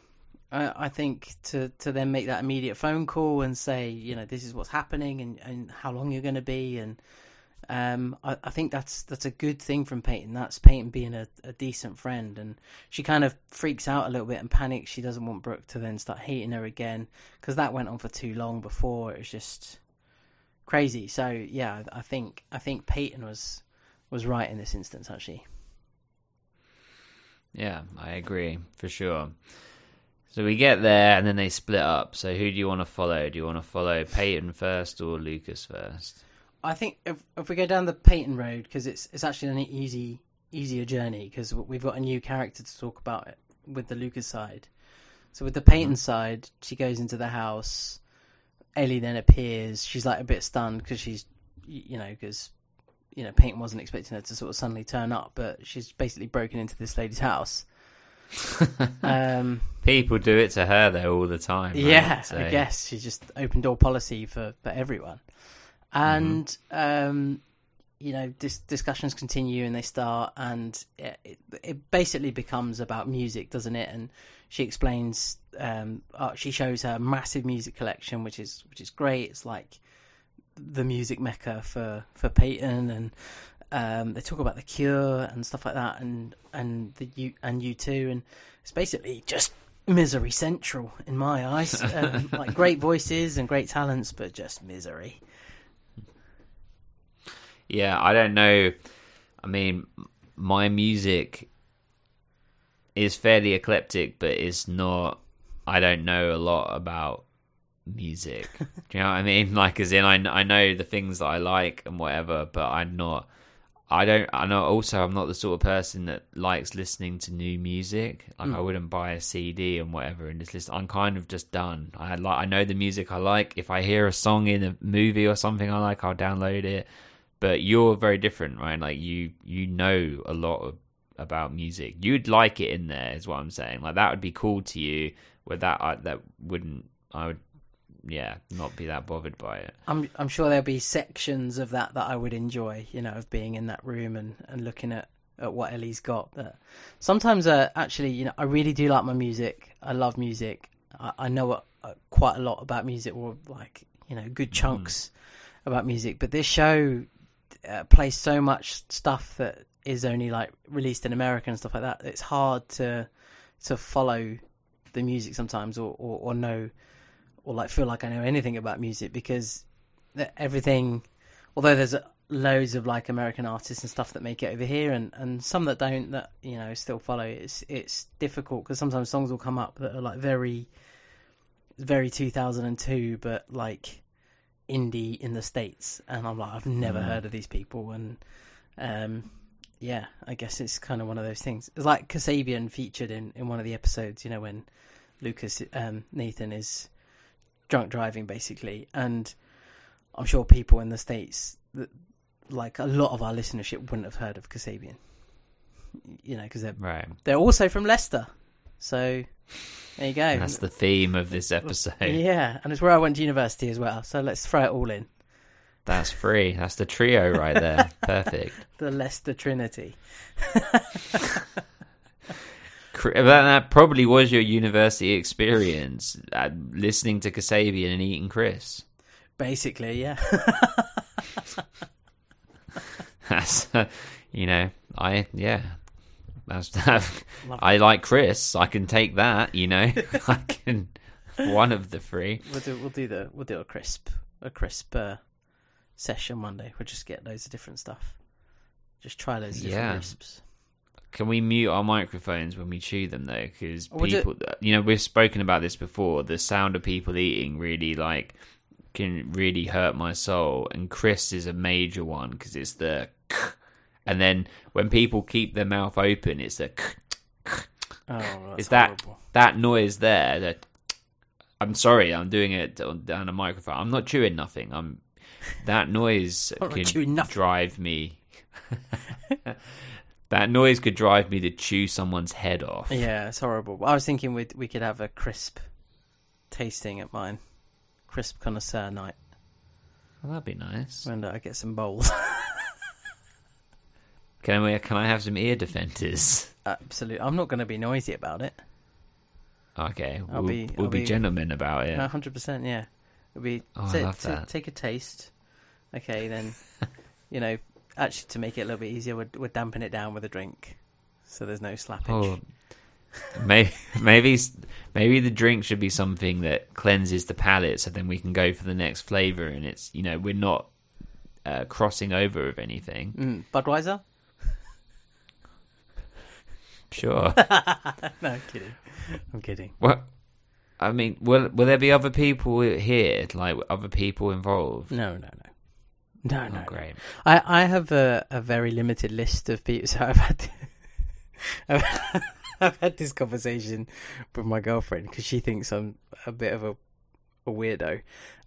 I, I think to to then make that immediate phone call and say, you know, this is what's happening and, and how long you're going to be, and um, I, I think that's that's a good thing from Peyton. That's Peyton being a, a decent friend, and she kind of freaks out a little bit and panics. She doesn't want Brooke to then start hating her again because that went on for too long before. It was just crazy. So yeah, I think I think Peyton was was right in this instance actually. Yeah, I agree for sure. So we get there and then they split up. So who do you want to follow? Do you want to follow Peyton first or Lucas first? I think if if we go down the Peyton road because it's it's actually an easy easier journey because we've got a new character to talk about it with the Lucas side. So with the mm-hmm. Peyton side, she goes into the house. Ellie then appears. She's like a bit stunned because she's, you know, because you know Peyton wasn't expecting her to sort of suddenly turn up, but she's basically broken into this lady's house. *laughs* um, People do it to her though all the time. right? yeah, So- I guess she's just open door policy for, for everyone. And um, you know, dis- discussions continue and they start, and it, it, it basically becomes about music, doesn't it? And she explains, um, uh, she shows her massive music collection, which is which is great. It's like the music mecca for for Peyton, and um, they talk about the Cure and stuff like that, and and the U and U two, and it's basically just misery central in my eyes. *laughs* um, like great voices and great talents, but just misery. Yeah, I don't know. I mean, my music is fairly eclectic, but it's not. I don't know a lot about music. Do you know what I mean? *laughs* Like, as in, I, I know the things that I like and whatever, but I'm not. I don't. I know. Also, I'm not the sort of person that likes listening to new music. Like, Mm. I wouldn't buy a CD and whatever and just listen. I'm kind of just done. I like. I know the music I like. If I hear a song in a movie or something I like, I'll download it. But you're very different, right? Like you, you know a lot of, about music. You'd like it in there, is what I'm saying. Like that would be cool to you. With that, I, that wouldn't. I would, yeah, not be that bothered by it. I'm I'm sure there'll be sections of that that I would enjoy, you know, of being in that room and, and looking at, at what Ellie's got. But sometimes, uh, actually, you know, I really do like my music. I love music. I, I know a, uh, quite a lot about music, or like you know, good chunks about music. But this show uh, plays so much stuff that is only like released in America and stuff like that. It's hard to to follow the music sometimes, or, or, or know or like feel like I know anything about music because everything, although there's loads of like American artists and stuff that make it over here, and, and some that don't, that you know still follow. It's it's difficult because sometimes songs will come up that are like very, very 2002, but like indie in the states, and I'm like I've never Mm. heard of these people, and um, yeah, I guess it's kind of one of those things. It's like Kasabian featured in in one of the episodes, you know, when Lucas um, Nathan is drunk driving basically and i'm sure people in the states that like a lot of our listenership wouldn't have heard of kasabian you know because they're Right. they're also from leicester so there you go That's the theme of this episode. *laughs* yeah and it's where i went to university as well so let's throw it all in That's free. That's the trio right there. *laughs* Perfect. the leicester trinity *laughs* That, that probably was your university experience, uh, listening to Kasabian and eating Chris. basically yeah *laughs* That's, uh, you know, I yeah. That's, *laughs* I like Chris. I can take that. You know, *laughs* I can. One of the three. we'll do we'll do the we'll do a crisp a crisp uh, session monday we'll just get loads of different stuff just try loads of different Yeah. crisps Can we mute our microphones when we chew them though? Because We'll do- people, uh, you know, we've spoken about this before. The sound of people eating really like can really hurt my soul. And Chris is a major one because it's the, and then when people keep their mouth open, it's the. oh that's Is that horrible. that noise there? That I'm sorry, I'm doing it on- down a microphone. I'm not chewing nothing. I'm that noise *laughs* can drive me. *laughs* that noise could drive me to chew someone's head off. Yeah, it's horrible. I was thinking we we could have a crisp tasting at mine, crisp connoisseur night, Well, that'd be nice. when I get some bowls. *laughs* Can we? Can I have some ear defenders? Absolutely, I'm not going to be noisy about it. Okay, I'll we'll be- we'll be, be- gentlemen about it. A hundred percent, yeah. It'll be Oh, I love ta- that. take a taste. Okay, then *laughs* you know, actually to make it a little bit easier, we're, we're damping it down with a drink, so there's no slappage. Oh, maybe maybe maybe the drink should be something that cleanses the palate, so then we can go for the next flavor, and it's you know we're not uh, crossing over of anything. Mm, Budweiser? Sure. *laughs* no, I'm kidding. I'm kidding. what? I mean, will will there be other people here, like other people involved? No, no, no, no, Oh, no. great. I, I have a, a very limited list of people. *laughs* So I've had I've, I've had this conversation with my girlfriend because she thinks I'm a bit of a, a weirdo,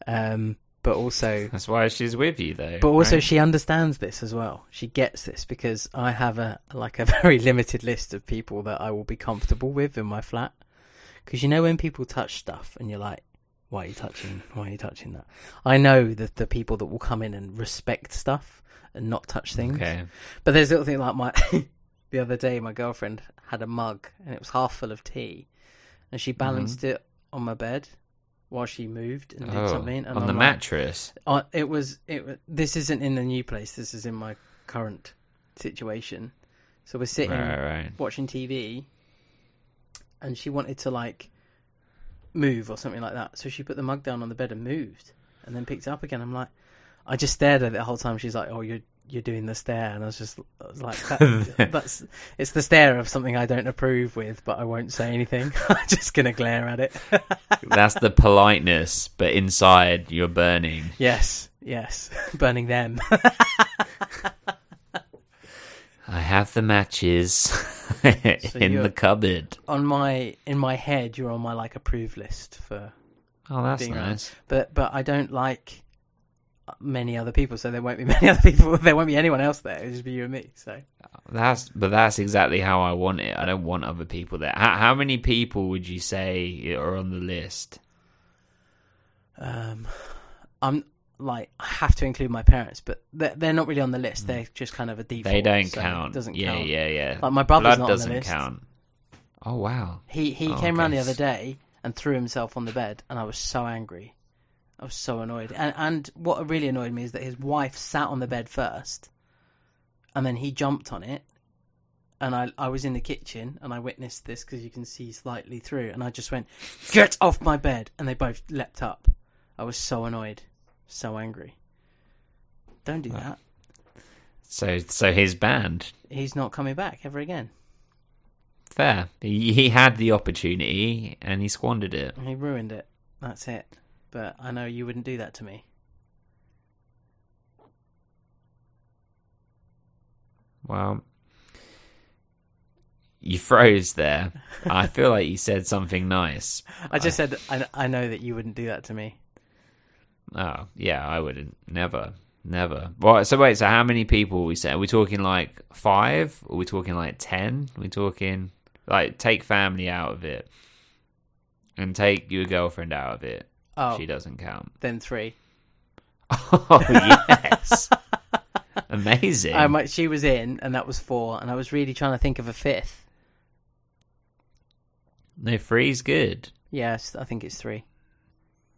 um, but also *laughs* That's why she's with you, though. but also right? she understands this as well. She gets this because I have a like a *laughs* very limited list of people that I will be comfortable with in my flat. Because you know when people touch stuff and you're like, why are you touching? Why are you touching that? I know that the people that will come in and respect stuff and not touch things. Okay. But there's a little thing like my *laughs* the other day, my girlfriend had a mug and it was half full of tea, and she balanced it on my bed while she moved and did Oh, something. And on I'm the like- mattress. uh, it was it. This isn't in the new place. This is in my current situation. So we're sitting Right, right. watching TV, and she wanted to like move or something like that. So she put the mug down on the bed and moved, and then picked it up again. I'm like, I just stared at it the whole time. She's like, "Oh, you're you're doing the stare," and I was just I was like, that, *laughs* "That's it's the stare of something I don't approve with, but I won't say anything. *laughs* I'm just gonna glare at it." *laughs* That's the politeness, but inside you're burning. yes, yes, burning them. I have the matches *laughs* in the cupboard. On my in my head, you're on my like approved list for. Oh, that's being around. nice. But but I don't like many other people, so there won't be *laughs* many other people. There won't be anyone else there. It'll just be you and me. So That's but that's exactly how I want it. I don't want other people there. How, how many people would you say are on the list? um, I'm like I have to include my parents, but they're, they're not really on the list. Mm. They're just kind of a default. They don't so it count. Doesn't yeah, count. yeah, yeah. yeah. Like my brother's Blood not on the doesn't list. count. Oh wow. He he Oh, came around the other day and threw himself on the bed, and I was so angry. I was so annoyed. And and what really annoyed me is that his wife sat on the bed first, and then he jumped on it. And I I was in the kitchen and I witnessed this because you can see slightly through, and I just went, "Get off my bed!" And they both leapt up. I was so annoyed, so angry. Don't do that. So so his band. He's not coming back ever again. Fair. He, he had the opportunity and he squandered it. He ruined it. That's it. But I know you wouldn't do that to me. Well, you froze there. I feel like you said something nice. *laughs* I just said I, I know that you wouldn't do that to me. Oh, yeah, I wouldn't. Never. Never. Well, so wait, so how many people are we saying? Are we talking like five? Are we talking like ten? Are we talking like take family out of it and take your girlfriend out of it. Oh, She doesn't count. then three. *laughs* Oh yes. *laughs* Amazing. I might, she was in, and that was four, and I was really trying to think of a fifth. no, three's good. Yes, I think it's three.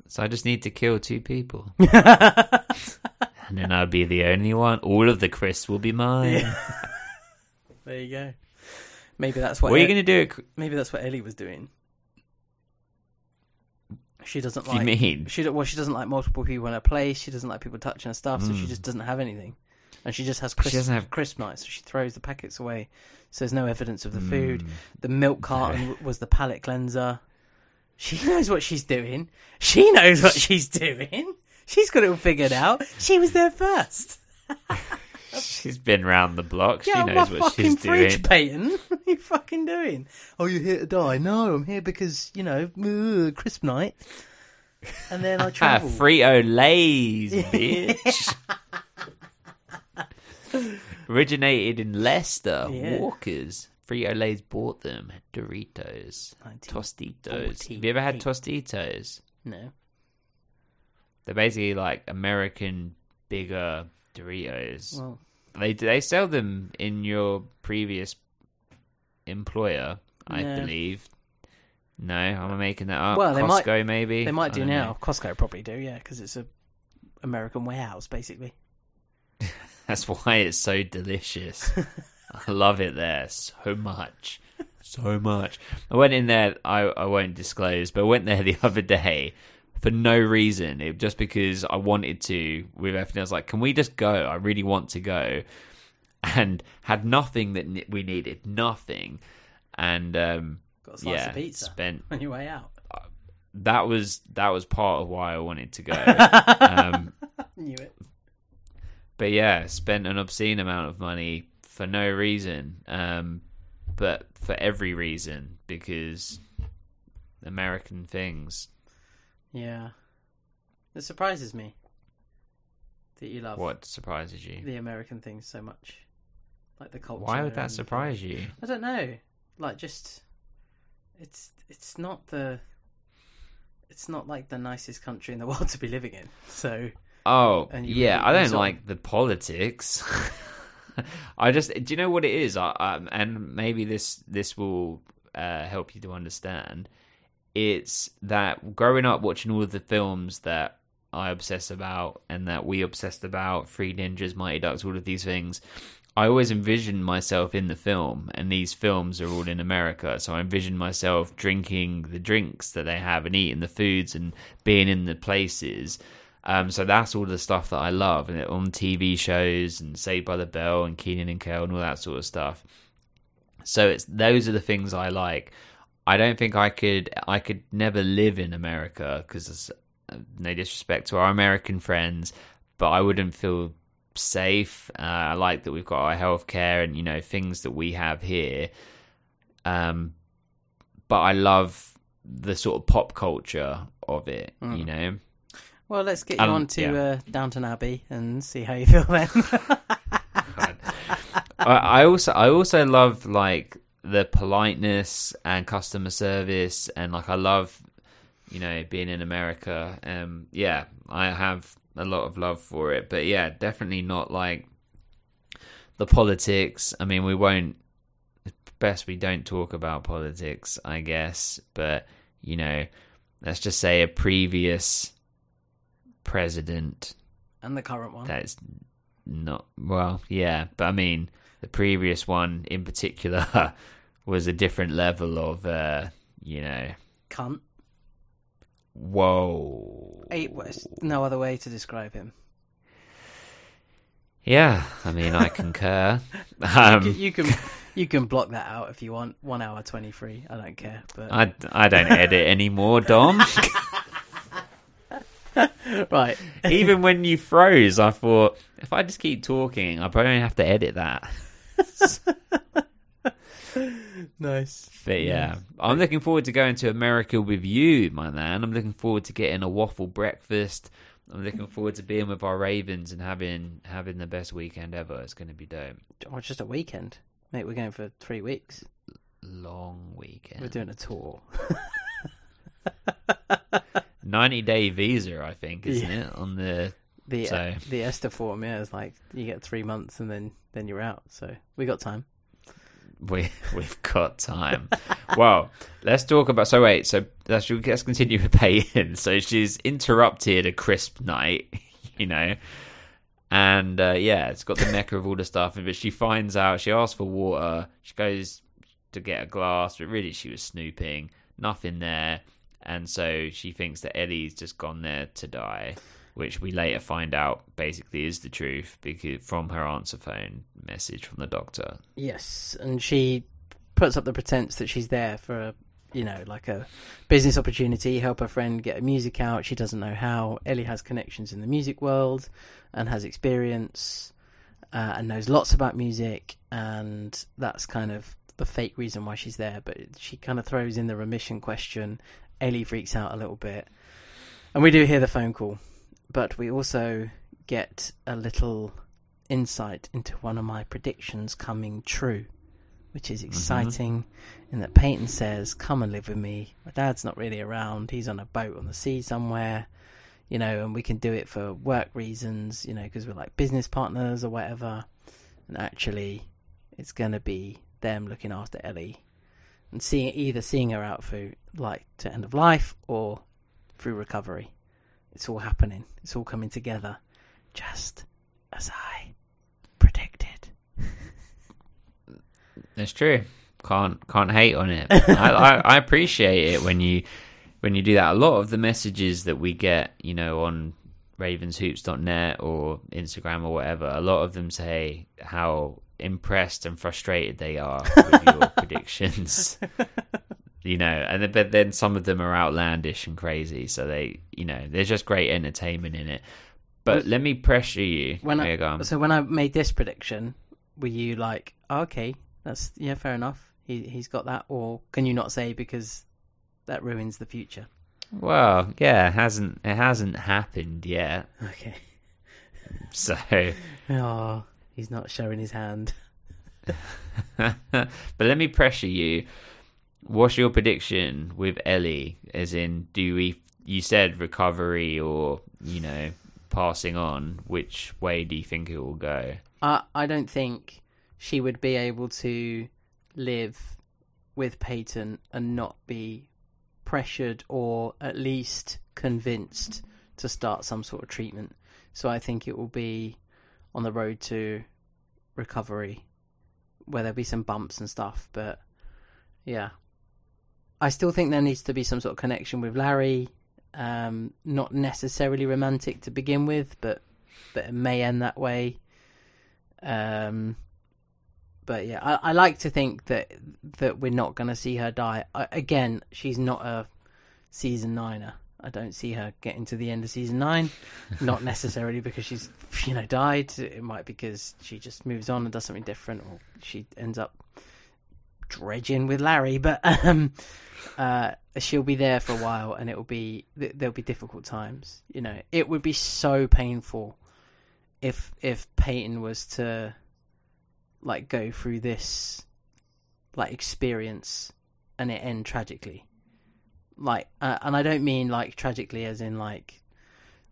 So I just need to kill two people. *laughs* and then I'll be the only one. All of the Chris will be mine. *laughs* There you go. Maybe that's what. What are you going to do? Maybe that's what Ellie was doing. She doesn't like. you mean? She well, she doesn't like multiple people in her place. She doesn't like people touching her stuff, so she just doesn't have anything. And she just has crisp, Hmm. doesn't have- crisp nights, so she throws the packets away. So there's no evidence of the Hmm. food. The milk carton was the palate cleanser. She knows what she's doing. She knows what she's doing. She's got it all figured out. She was there first. She's been round the block. Get she knows my what fucking she's fridge, doing. Peyton. *laughs* What are you fucking doing? Oh, you're here to die? No, I'm here because you know, uh, crisp night. And then I *laughs* Ah, travel. Frito Lays, *laughs* bitch. Originated in Leicester, Yeah. Walkers. Frito Lays bought them. Doritos, Tostitos. Have you ever had Tostitos? No. They're basically like American bigger Doritos. Well, They they sell them in your previous employer, I No. believe. No, I'm making that up? Well, they might- Costco, maybe. they might do now. know. Costco probably do, yeah, because it's a American warehouse, basically. *laughs* That's why it's so delicious. *laughs* I love it there so much. So much. I went in there, I, I won't disclose, but I went there *laughs* the other day for no reason. It just because I wanted to with everything. I was like, can we just go? I really want to go. And had nothing that we needed. Nothing. And um, Got a slice yeah, of pizza spent *laughs* on your way out. that was that was part of why I wanted to go. *laughs* um, Knew it. but yeah, spent an obscene amount of money for no reason, um, but for every reason because American things. Yeah. It surprises me that you love What surprises you? the American things so much. Like the culture. Why would that and- surprise you? I don't know. Like just it's it's not the it's not like the nicest country in the *laughs* world to be living in. So Oh, And you yeah, really I don't like the politics. *laughs* *laughs* I just, do you know what it is? I, and maybe this this will uh, help you to understand. It's that growing up watching all of the films that I obsess about and that we obsessed about, Three Ninjas, Mighty Ducks, all of these things. I always envisioned myself in the film, and these films are all in America. So I envisioned myself drinking the drinks that they have and eating the foods and being in the places. Um, so that's all the stuff that I love, and on TV shows and Saved by the Bell and Kenan and Kel and all that sort of stuff. So it's those are the things I like. I don't think I could. I could never live in America because no disrespect to our American friends, but I wouldn't feel safe. Uh, I like that we've got our healthcare and you know things that we have here. Um, but I love the sort of pop culture of it. You know, Well, let's get you Um, on to yeah. uh, Downton Abbey and see how you feel then. *laughs* I, I also I also love like the politeness and customer service and like I love you know being in America. Um, yeah, I have a lot of love for it, but yeah, definitely not like the politics. I mean, we won't. Best we don't talk about politics, I guess. But you know, let's just say a previous president and the current one. that's not well, yeah, but I mean the previous one in particular *laughs* was a different level of uh, you know, Cunt. whoa. Eight was no other way to describe him. Yeah, I mean I concur. You Um, can- you can *laughs* you can block that out if you want. One hour twenty three. I don't care. But I, I don't edit anymore, Dom. *laughs* *laughs* right, Even when you froze, I thought if I just keep talking, I probably have to edit that. *laughs* nice. But yeah, I'm looking forward to going to America with you, my man. I'm looking forward to getting a waffle breakfast. I'm looking forward to being with our Ravens and having having the best weekend ever. It's going to be dope. Oh, or just a weekend, mate. We're going for three weeks. Long weekend. We're doing a tour. *laughs* 90 day visa, I think, isn't Yeah. it? On the The So- the ESTA form, yeah, is like you get three months and then then you're out. So we got time. we *laughs* we've got time. well, let's talk about. So wait, so let's let's continue with Peyton. So she's interrupted a crisp night, *laughs* you know, and uh, yeah, it's got the mecca of all the stuff. But she finds out. She asks for water. She goes to get a glass, but really she was snooping. Nothing there, and so she thinks that Ellie's just gone there to die. Which we later find out basically is the truth because from her answer phone message from the doctor. Yes, and she puts up the pretense that she's there for a, you know, like a business opportunity, help her friend get a music out. She doesn't know how. Ellie has connections in the music world and has experience uh, and knows lots about music, and that's kind of the fake reason why she's there. But she kind of throws in the remission question. Ellie freaks out a little bit, and we do hear the phone call, but we also get a little insight into one of my predictions coming true, which is mm-hmm. exciting. In that Peyton says, "Come and live with me." My dad's not really around; he's on a boat on the sea somewhere, you know, and we can do it for work reasons, you know, because we're like business partners or whatever. And actually, it's going to be them looking after Ellie and seeing either seeing her out through like to end of life or through recovery. It's all happening. It's all coming together, just as I predicted. That's true. Can't can't hate on it. I, I I appreciate it when you when you do that. A lot of the messages that we get, you know, on ravenshoops.net or Instagram or whatever, a lot of them say how impressed and frustrated they are with your *laughs* predictions. You know, and then, but then some of them are outlandish and crazy. So they, you know, there's just great entertainment in it. But let me pressure you. When There I, so when I made this prediction, were you like, oh, okay, that's yeah, fair enough. He he's got that, or can you not say because that ruins the future? Well, yeah, it hasn't it hasn't happened yet. Okay. So, *laughs* Oh, he's not showing his hand. *laughs* but let me pressure you. What's your prediction with Ellie? As in, do we? You said recovery or you know passing on. Which way do you think it will go? I I don't think she would be able to live with Peyton and not be pressured or at least convinced to start some sort of treatment. So I think it will be on the road to recovery where there'll be some bumps and stuff, but yeah. I still think there needs to be some sort of connection with Larry. Um, not necessarily romantic to begin with, but but it may end that way. Um, but yeah, I, I like to think that that we're not going to see her die. I, again, she's not a season niner, I don't see her getting to the end of season nine. Not necessarily because she's you know died. It might be because she just moves on and does something different, or she ends up dredging with Larry. But um, uh, she'll be there for a while, and it will be there'll be difficult times. You know, it would be so painful if if Peyton was to like go through this like experience and it end tragically like uh, and i don't mean like tragically as in like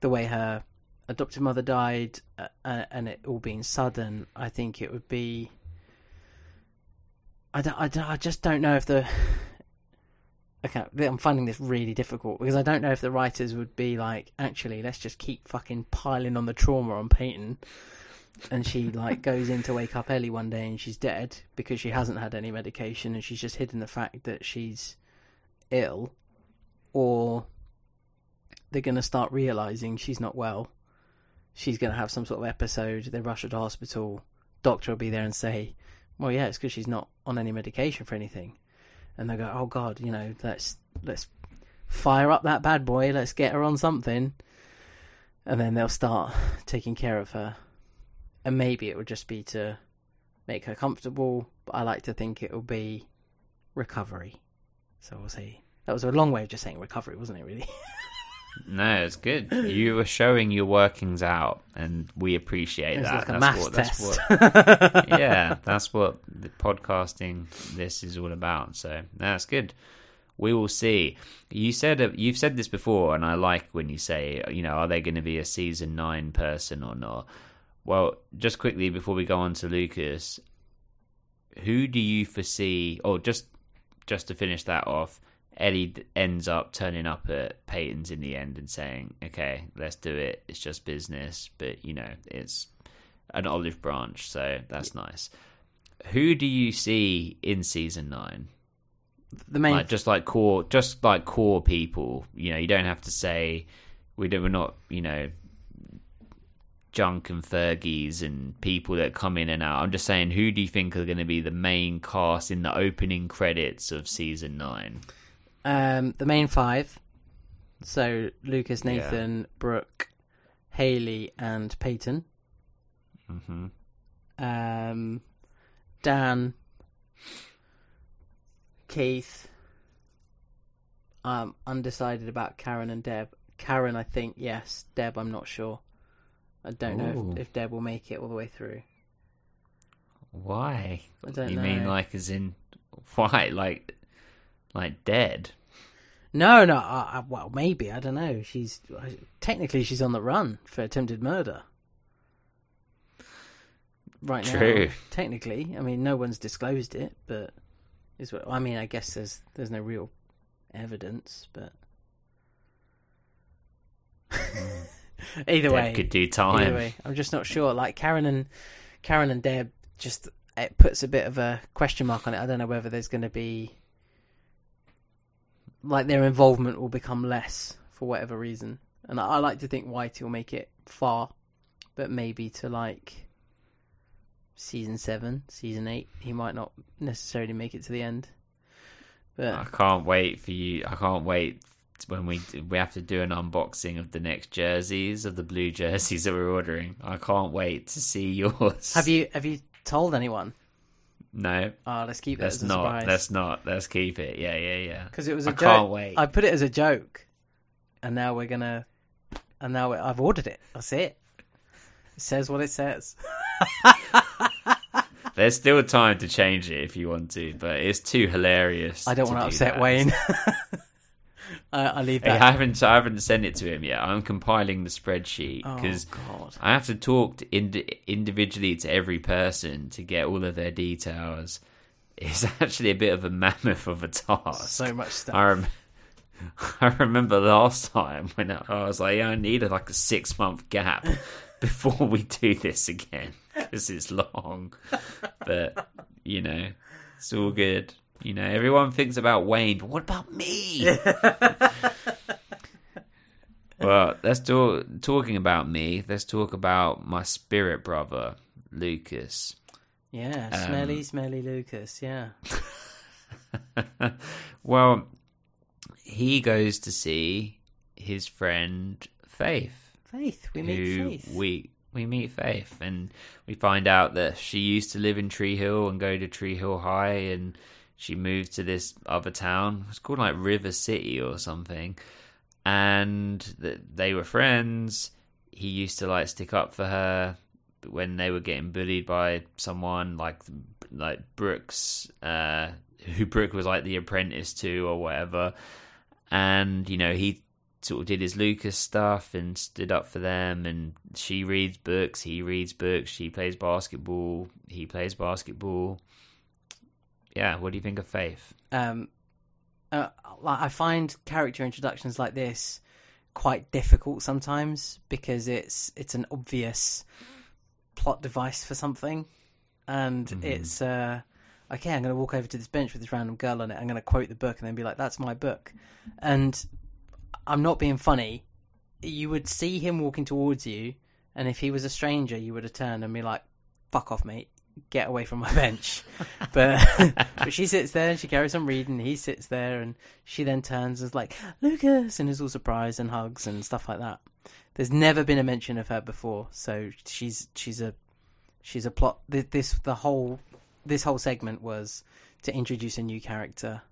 the way her adopted mother died uh, uh, and it all being sudden i think it would be I, don't, I, don't, I just don't know if the *sighs* okay i'm finding this really difficult because i don't know if the writers would be like actually let's just keep fucking piling on the trauma on peyton and she like *laughs* goes in to wake up ellie one day and she's dead because she hasn't had any medication and she's just hidden the fact that she's ill or they're going to start realizing she's not well. She's going to have some sort of episode. They rush her to hospital. Doctor will be there and say, "Well, yeah, it's because she's not on any medication for anything." And they go, "Oh God, you know, let's let's fire up that bad boy. Let's get her on something." And then they'll start taking care of her. And maybe it would just be to make her comfortable. But I like to think it will be recovery. So we'll say that was a long way of just saying recovery, wasn't it? Really. *laughs* No, it's good. You were showing your workings out, and we appreciate It's that. like a that's what. That's test. what. *laughs* yeah, that's what the podcasting. This is all about. So that's good. We will see. You said you've said this before, and I like when you say, you know, are they going to be a season nine person or not? Well, just quickly before we go on to Lucas, who do you foresee? Or just just to finish that off, Ellie ends up turning up at Peyton's in the end and saying, "Okay, let's do it. It's just business, but you know, it's an olive branch, so that's nice." Who do you see in season nine? the main Like just like core, just like core people. You know, you don't have to say we don't. We're not. You know. Junk and Fergies and people that come in and out. I'm just saying, who do you think are going to be the main cast in the opening credits of season nine? Um, the main five. So Lucas, Nathan, Brooke, Haley, and Peyton. hmm Um, Dan, Keith. I'm undecided about Karen and Deb. Karen, I think yes. Deb, I'm not sure. I don't know Ooh. if, if Deb will make it all the way through. Why? I don't you know. mean like as in *laughs* why? Like like dead? No, no. I, I, well, maybe I don't know. She's technically she's on the run for attempted murder. Right True. now, technically, I mean, no one's disclosed it, but is what I mean. I guess there's there's no real evidence, but *laughs* either Dead way, could do time. way, I'm just not sure. Like Karen and Karen and Deb, just it puts a bit of a question mark on it. I don't know whether there's going to be like their involvement will become less for whatever reason. And I, I like to think Whitey will make it far, but maybe to like season seven, season eight, he might not necessarily make it to the end. But I can't wait for you. I can't wait when we we have to do an unboxing of the next jerseys of the blue jerseys that we're ordering. I can't wait to see *laughs* yours. have you have you told anyone? No, Oh, let's keep that let's as a not. surprise. Let's not. Let's keep it. Yeah, yeah, yeah. because it was a I joke. can't wait. I put it as a joke, and now we're gonna, and now I've ordered it. That's it. It says what it says. *laughs* There's still time to change it if you want to, but it's too hilarious. I don't to want to upset. Wayne. *laughs* I, I leave that. I haven't. I haven't sent it to him yet. I'm compiling the spreadsheet oh because God. I have to talk to ind- individually to every person to get all of their details. *laughs* It's actually a bit of a mammoth of a task. So much stuff. I, rem- *laughs* I remember last time when I I was like, yeah, I need like a six month gap *laughs* before we do this again because it's long. But you know, it's all good. You know, everyone thinks about Wayne, but what about me? *laughs* well, let's talk. Talking about me, let's talk about my spirit brother, Lucas. Yeah, Um, smelly, smelly Lucas. Yeah. *laughs* well, he goes to see his friend Faith. Faith, we meet Faith. we we meet Faith, and we find out that she used to live in Tree Hill and go to Tree Hill High, and she moved to this other town. It's called like River City or something, and they were friends. He used to like stick up for her when they were getting bullied by someone like like Brooks, uh, who Brooke was like the apprentice to or whatever, and you know he sort of did his Lucas stuff and stood up for them. And she reads books, he reads books. She plays basketball, he plays basketball. Yeah, what do you think of Faith? um, uh, I find character introductions like this quite difficult sometimes because it's it's an obvious plot device for something, and it's uh, okay. I'm going to walk over to this bench with this random girl on it. I'm going to quote the book and then be like, "That's my book," and I'm not being funny. You would see him walking towards you, and if he was a stranger, you would have turned and be like, "Fuck off, mate." Get away from my bench, *laughs* but *laughs* but she sits there and she carries on reading. He sits there and she then turns and is like Lucas and is all surprised and hugs and stuff like that. There's never been a mention of her before, so she's she's a she's a plot. This, this the whole this whole segment was to introduce a new character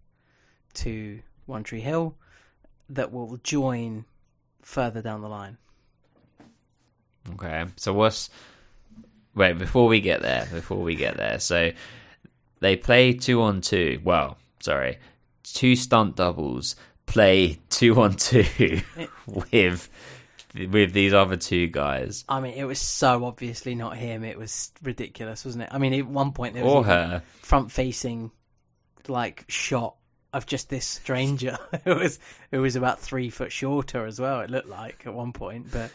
to One Tree Hill that will join further down the line. Okay, so what's wait before we get there? Before we get there, so they play two on two. Well, sorry, two stunt doubles play *laughs* two on two with with these other two guys I mean, it was so obviously not him. It was ridiculous, wasn't it? I mean, at one point there was or her. front-facing like shot of just this stranger. *laughs* it was it was about three foot shorter as well. It looked like at one point, but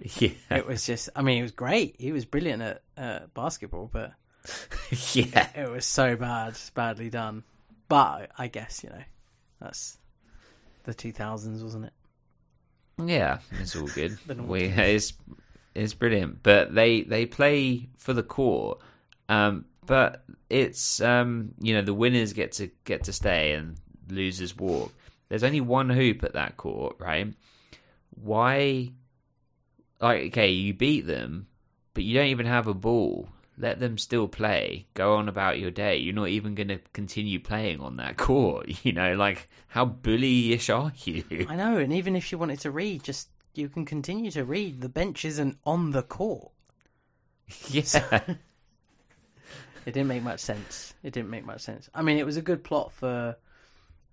*laughs* Yeah, it was just. I mean, it was great. He was brilliant at uh, basketball, but *laughs* yeah. it was so bad, badly done. But I guess you know that's the two thousands, wasn't it? Yeah, it's all good. *laughs* We, it's it's brilliant, but they they play for the court. Um, but it's um, you know the winners get to get to stay and losers walk. There's only one hoop at that court, right? Why? Like, okay, you beat them, but you don't even have a ball. Let them still play. Go on about your day. You're not even going to continue playing on that *laughs* court. You know, like how bullyish are you? I know, and even if you wanted to read, just you can continue to read. The bench isn't on the court. *laughs* yeah. *laughs* It didn't make much sense. It didn't make much sense. I mean, it was a good plot for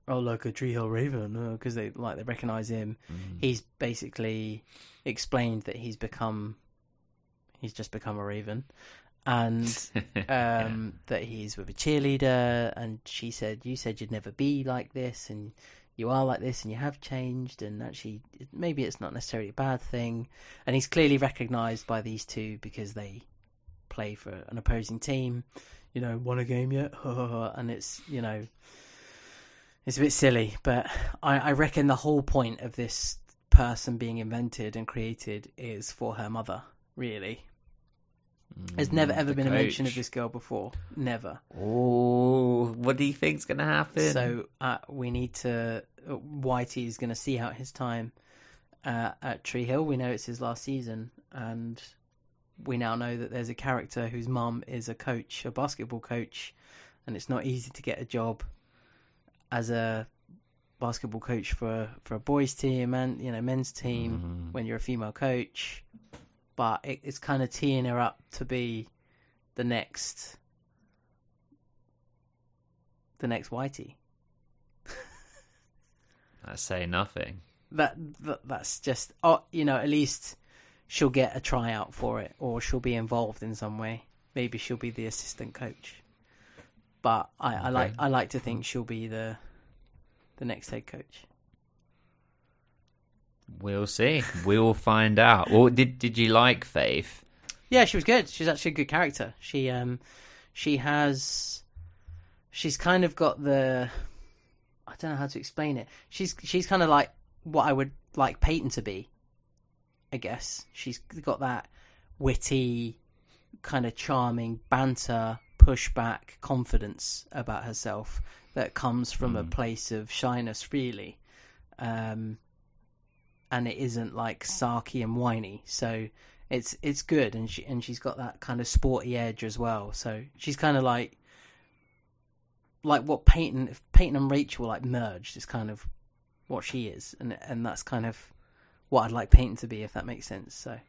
oh, like a Tree Hill Raven because they like they recognize him. He's basically explained that he's become he's just become a Raven, and *laughs* um, that he's with a cheerleader. And she said, "You said you'd never be like this, and you are like this, and you have changed. And actually, maybe it's not necessarily a bad thing." And he's clearly recognized by these two because they play for an opposing team. You know, won a game yet? *laughs* and it's you know, it's a bit silly, but I, I reckon the whole point of this person being invented and created is for her mother. Really, there's never ever the been a mention of this girl before. Never. Oh, what do you think's gonna happen? So uh, we need to. Uh, Whitey is going to see out his time uh, at Tree Hill. We know it's his last season, and we now know that there's a character whose mum is a coach, a basketball coach, and it's not easy to get a job as a basketball coach for for a boys team and you know men's team mm-hmm. when you're a female coach. But it, it's kind of teeing her up to be the next the next Whitey. *laughs* I say nothing. that, that that's just oh you know at least she'll get a tryout for it or she'll be involved in some way maybe she'll be the assistant coach but i, I like i like to think she'll be the the next head coach We'll see. We'll find out. Well, did did you like Faith? yeah she was good she's actually a good character she um she has she's kind of got the i don't know how to explain it she's she's kind of like what i would like peyton to be i guess she's got that witty kind of charming banter pushback confidence about herself that comes from a place of shyness really um and it isn't like sarky and whiny. So it's it's good, and she and she's got that kind of sporty edge as well. So she's kind of like like what Peyton if Peyton and Rachel like merged is kind of what she is, and and that's kind of what I'd like Peyton to be, if that makes sense. So.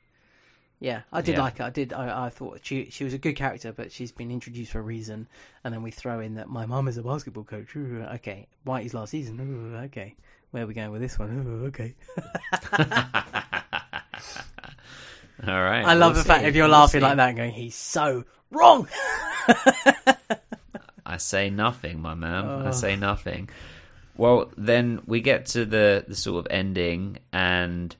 Yeah, I did Yeah. like her. I did. I, I thought she she was a good character, but she's been introduced for a reason. And then we throw in that my mum is a basketball coach. Ooh, okay, Whitey's last season. Ooh, okay, where are we going with this one? Ooh, okay. *laughs* All right. I love we'll the fact if you're We'll laughing see. like that and going, he's so wrong. *laughs* I say nothing, my man. I Oh. say nothing. Well, then we get to the the sort of ending, and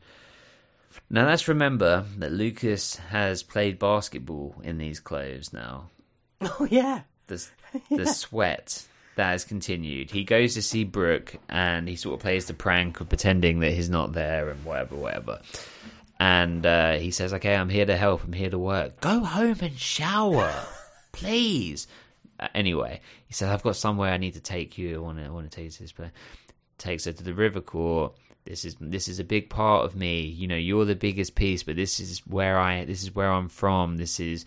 now let's remember that Lucas has played basketball in these clothes. Now *laughs* oh yeah, the *laughs* the sweat that has continued. He goes to see Brooke, and he sort of plays the prank of pretending that he's not there and whatever, whatever. And uh, he says, "Okay, I'm here to help. I'm here to work. Go home and shower, *laughs* please." Uh, anyway, he says, "I've got somewhere I need to take you. I want to, I want to take you to this place." Takes her to the river court. This is this is a big part of me. You know, you're the biggest piece, but this is where I this is where I'm from. This is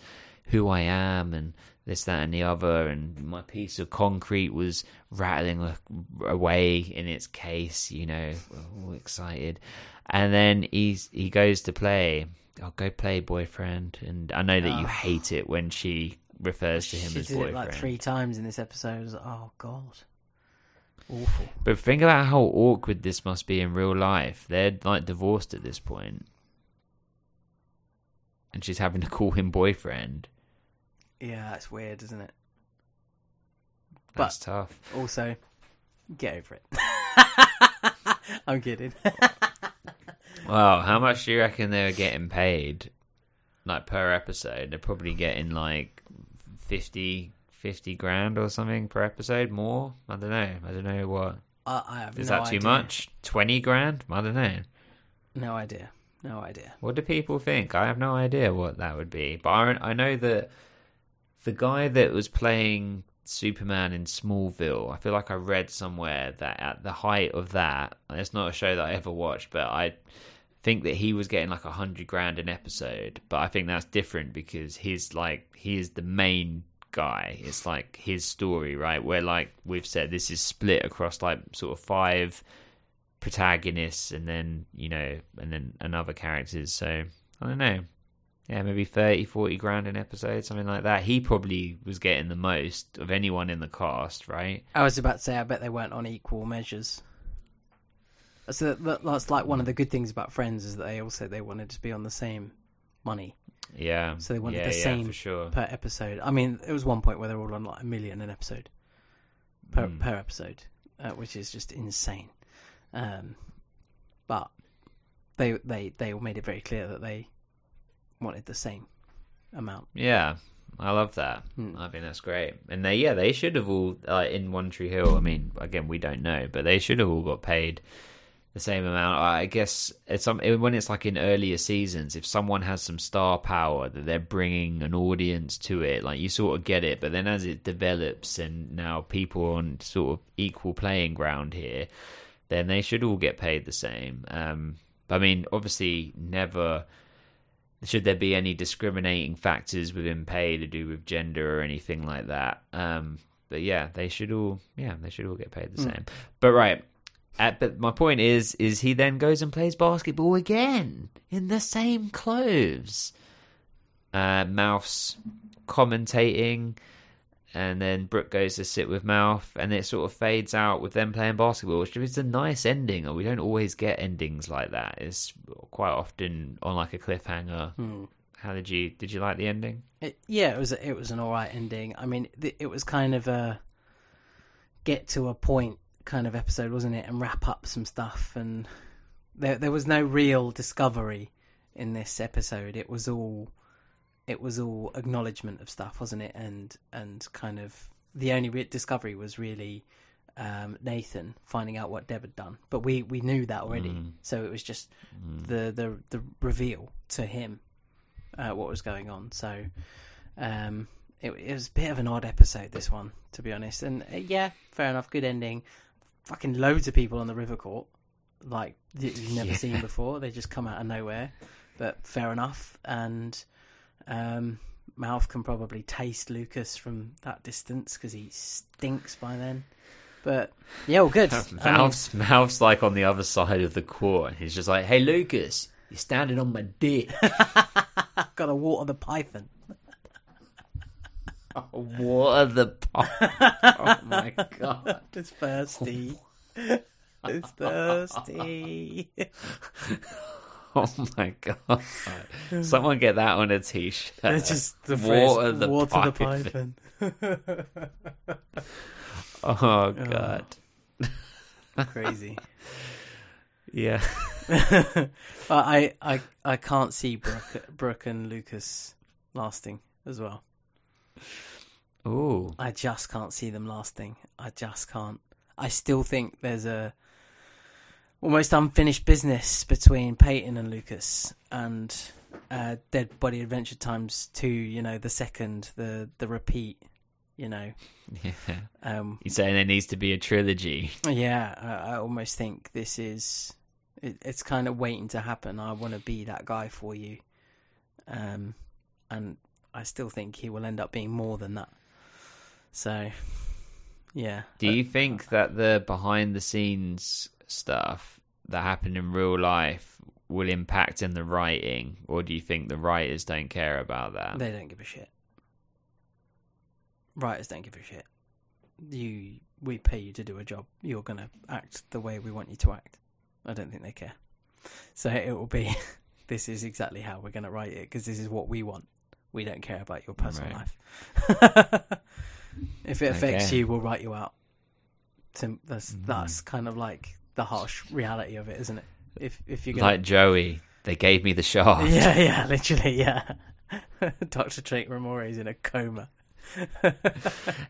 who I am, and this, that, and the other. And my piece of concrete was rattling away in its case. You know, all excited. And then he's he goes to play. Oh, go play, boyfriend. And I know that you Oh. hate it when she refers to him she as did boyfriend. it like three times in this episode. Like, oh god, awful. But think about how awkward this must be in real life. They're like divorced at this point. And she's having to call him boyfriend. Yeah, that's weird, isn't it? That's tough. Also, get over it. *laughs* I'm kidding. *laughs* wow, how much do you reckon they were getting paid? Like per episode? They're probably getting like 50, 50 grand or something per episode more? I don't know. I don't know what. I, I have Is no that too idea. much? 20 grand? I don't know. No idea. No idea. What do people think? I have no idea what that would be. But I, I know that the guy that was playing Superman in Smallville, I feel like I read somewhere that at the height of that, it's not a show that I ever watched, but I think that he was getting like a hundred grand an episode. But I think that's different because he's like he is the main guy. It's like his story, right? Where like we've said, this is split across like sort of five protagonists and then you know and then and other characters so i don't know yeah maybe 30 40 grand an episode something like that he probably was getting the most of anyone in the cast right I was about to say, I bet they weren't on equal measures. So that's like one of the good things about Friends is that they all said they wanted to be on the same money, yeah so they wanted yeah, the yeah, same for sure per episode. I mean, it was one point where they were all on like a million an episode per Mm. per episode, uh, which is just insane. Um, but they they they all made it very clear that they wanted the same amount. yeah i love that Hmm. i think that's great and they yeah they should have all uh, in one tree hill i mean again we don't know but they should have all got paid the same amount. I guess it's some when it's like in earlier seasons, if someone has some star power that they're bringing an audience to it, like you sort of get it. But then as it develops and now people are on sort of equal playing ground here, then they should all get paid the same. Um, I mean, obviously, never should there be any discriminating factors within pay to do with gender or anything like that. Um, but yeah, they should all yeah they should all get paid the Mm. same. But right. Uh, but my point is, is he then goes and plays basketball again in the same clothes. Uh, Mouth's commentating, and then Brooke goes to sit with Mouth, and it sort of fades out with them playing basketball, which is a nice ending. We don't always get endings like that. It's quite often on like a cliffhanger. Hmm. How did you did you like the ending? It, yeah, it was it was an alright ending. I mean, it was kind of a get to a point kind of episode, wasn't it? And wrap up some stuff. And there there was no real discovery in this episode. It was all it was all acknowledgement of stuff, wasn't it? And and kind of the only re- discovery was really um, Nathan finding out what Deb had done. But we, we knew that already, Mm. so it was just Mm. the the the reveal to him uh, what was going on. So um, it, it was a bit of an odd episode, this one, to be honest. And uh, yeah, fair enough, good ending. Fucking loads of people on the river court. like you've never Yeah. seen before. They just come out of nowhere. But fair enough. And um, Mouth can probably taste Lucas from that distance because he stinks by then. But yeah, all good. I mean, Mouth's, Mouth's like on the other side of the court, and he's just like, "Hey, Lucas, you're standing on my dick." *laughs* got to water the python. What are the? oh my god! *laughs* It's thirsty. it's thirsty. *laughs* Oh my god! Someone get that on a t-shirt. It's just the water phrase, the water python. the *laughs* python. Oh god! Oh. Crazy. Yeah. I I I can't see Brooke, Brooke and Lucas lasting as well. Ooh. I just can't see them lasting. I just can't. I still think there's a almost unfinished business between Peyton and Lucas and uh, Dead Body Adventure Times Two. You know, the second, the the repeat. You know, *laughs* Yeah. um, You're saying there needs to be a trilogy. *laughs* yeah. I, I almost think this is it, it's kind of waiting to happen. I want to be that guy for you, um, and I still think he will end up being more than that. So, yeah. Do you think that the behind the scenes stuff that happened in real life will impact in the writing, or do you think the writers don't care about that? They don't give a shit. Writers don't give a shit. You, we pay you to do a job. You're gonna act the way we want you to act. I don't think they care. So it will be. *laughs* this is exactly how we're gonna write it because this is what we want. We don't care about your personal Right. life. *laughs* if it affects Okay. you, we'll write you out. That's mm. that's kind of like the harsh reality of it, isn't it? If if you're gonna Like Joey, they gave me the shaft. *laughs* yeah, yeah, literally, yeah. *laughs* Doctor Drake is in a coma.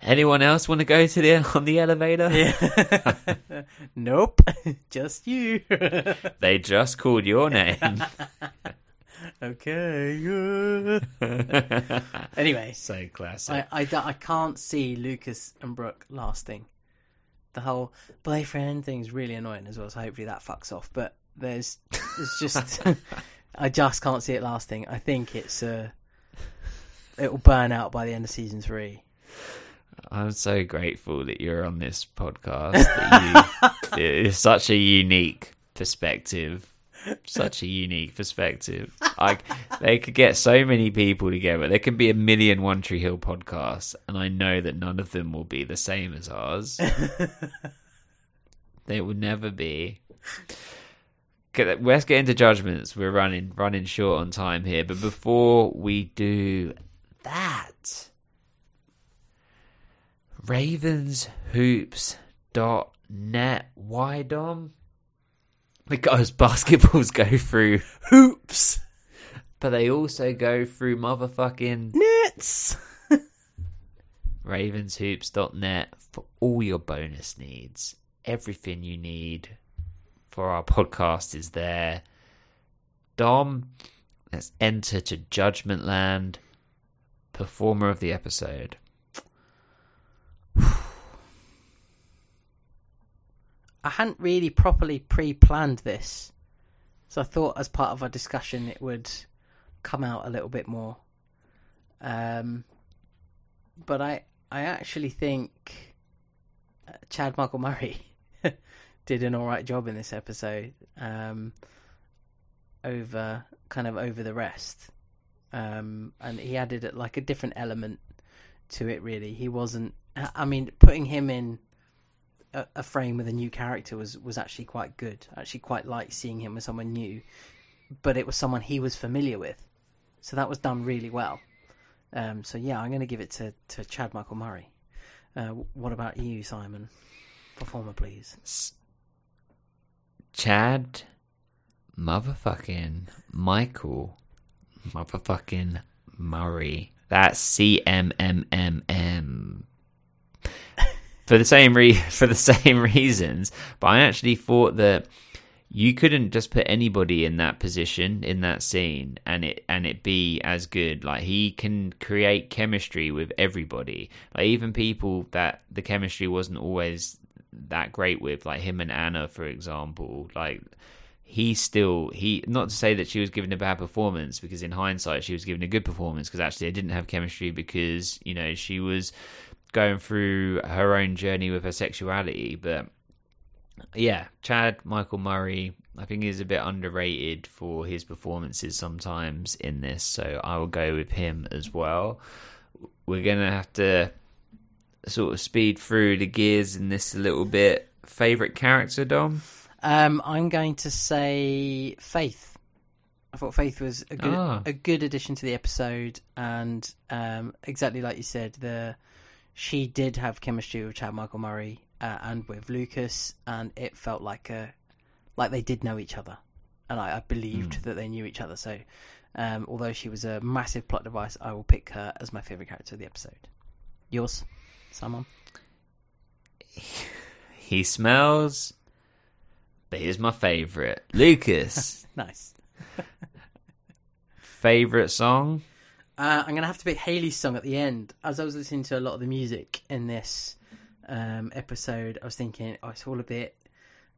Anyone else want to go to the on the elevator? Yeah. nope, just you. They just called your name. Okay. *laughs* anyway, so classic. I, I, I can't see Lucas and Brooke lasting. The whole boyfriend thing's really annoying as well, so hopefully that fucks off. But there's, it's just, *laughs* I just can't see it lasting. I think it's, uh, it'll burn out by the end of season three. I'm so grateful that you're on this podcast. That you, *laughs* it's such a unique perspective. Such a unique perspective. Like they could get so many people together. There could be a million One Tree Hill podcasts, and I know that none of them will be the same as ours. *laughs* they will never be. Let's get into judgments. We're running running short on time here, but before we do that, ravenshoops.net. Why, Dom? Because basketballs go through hoops, but they also go through motherfucking nets. ravenshoops.net for all your bonus needs. Everything you need for our podcast is there. Dom, let's enter to Judgment Land. Performer of the episode. I hadn't really properly pre-planned this, so I thought as part of our discussion it would come out a little bit more. Um, but I, I actually think uh, Chad Michael Murray *laughs* did an all right job in this episode. Um, over kind of over the rest, um, and he added like a different element to it. Really, he wasn't. I mean, putting him in a, a frame with a new character was was actually quite good. I actually quite like seeing him as someone new, but it was someone he was familiar with, so that was done really well. Um, so yeah, I'm going to give it to to Chad Michael Murray. Uh, what about you, Simon? Performer, please. Chad, motherfucking Michael, motherfucking Murray. That's C M M M M. *laughs* For the same re- *laughs* for the same reasons, but I actually thought that you couldn't just put anybody in that position in that scene and it and it be as good. Like he can create chemistry with everybody. Like even people that the chemistry wasn't always that great with, like him and Anna, for example. Like he still he not to say that she was given a bad performance because in hindsight she was given a good performance because actually they didn't have chemistry because you know she was going through her own journey with her sexuality, but yeah, Chad Michael Murray, I think he's a bit underrated for his performances sometimes in this, so I will go with him as well. We're gonna have to sort of speed through the gears in this a little bit. Favorite character, Dom? Um, I'm going to say Faith. I thought Faith was a good Ah. a good addition to the episode, and um, exactly like you said, the she did have chemistry with Chad Michael Murray uh, and with Lucas, and it felt like a like they did know each other, and I, I believed that they knew each other. So, um, although she was a massive plot device, I will pick her as my favorite character of the episode. Yours, Simon? *sighs* He smells, but he's my favorite Lucas. *laughs* Nice. *laughs* favorite song? Uh, I'm gonna have to pick Haley's song at the end. As I was listening to a lot of the music in this um, episode, I was thinking, oh, it's all a bit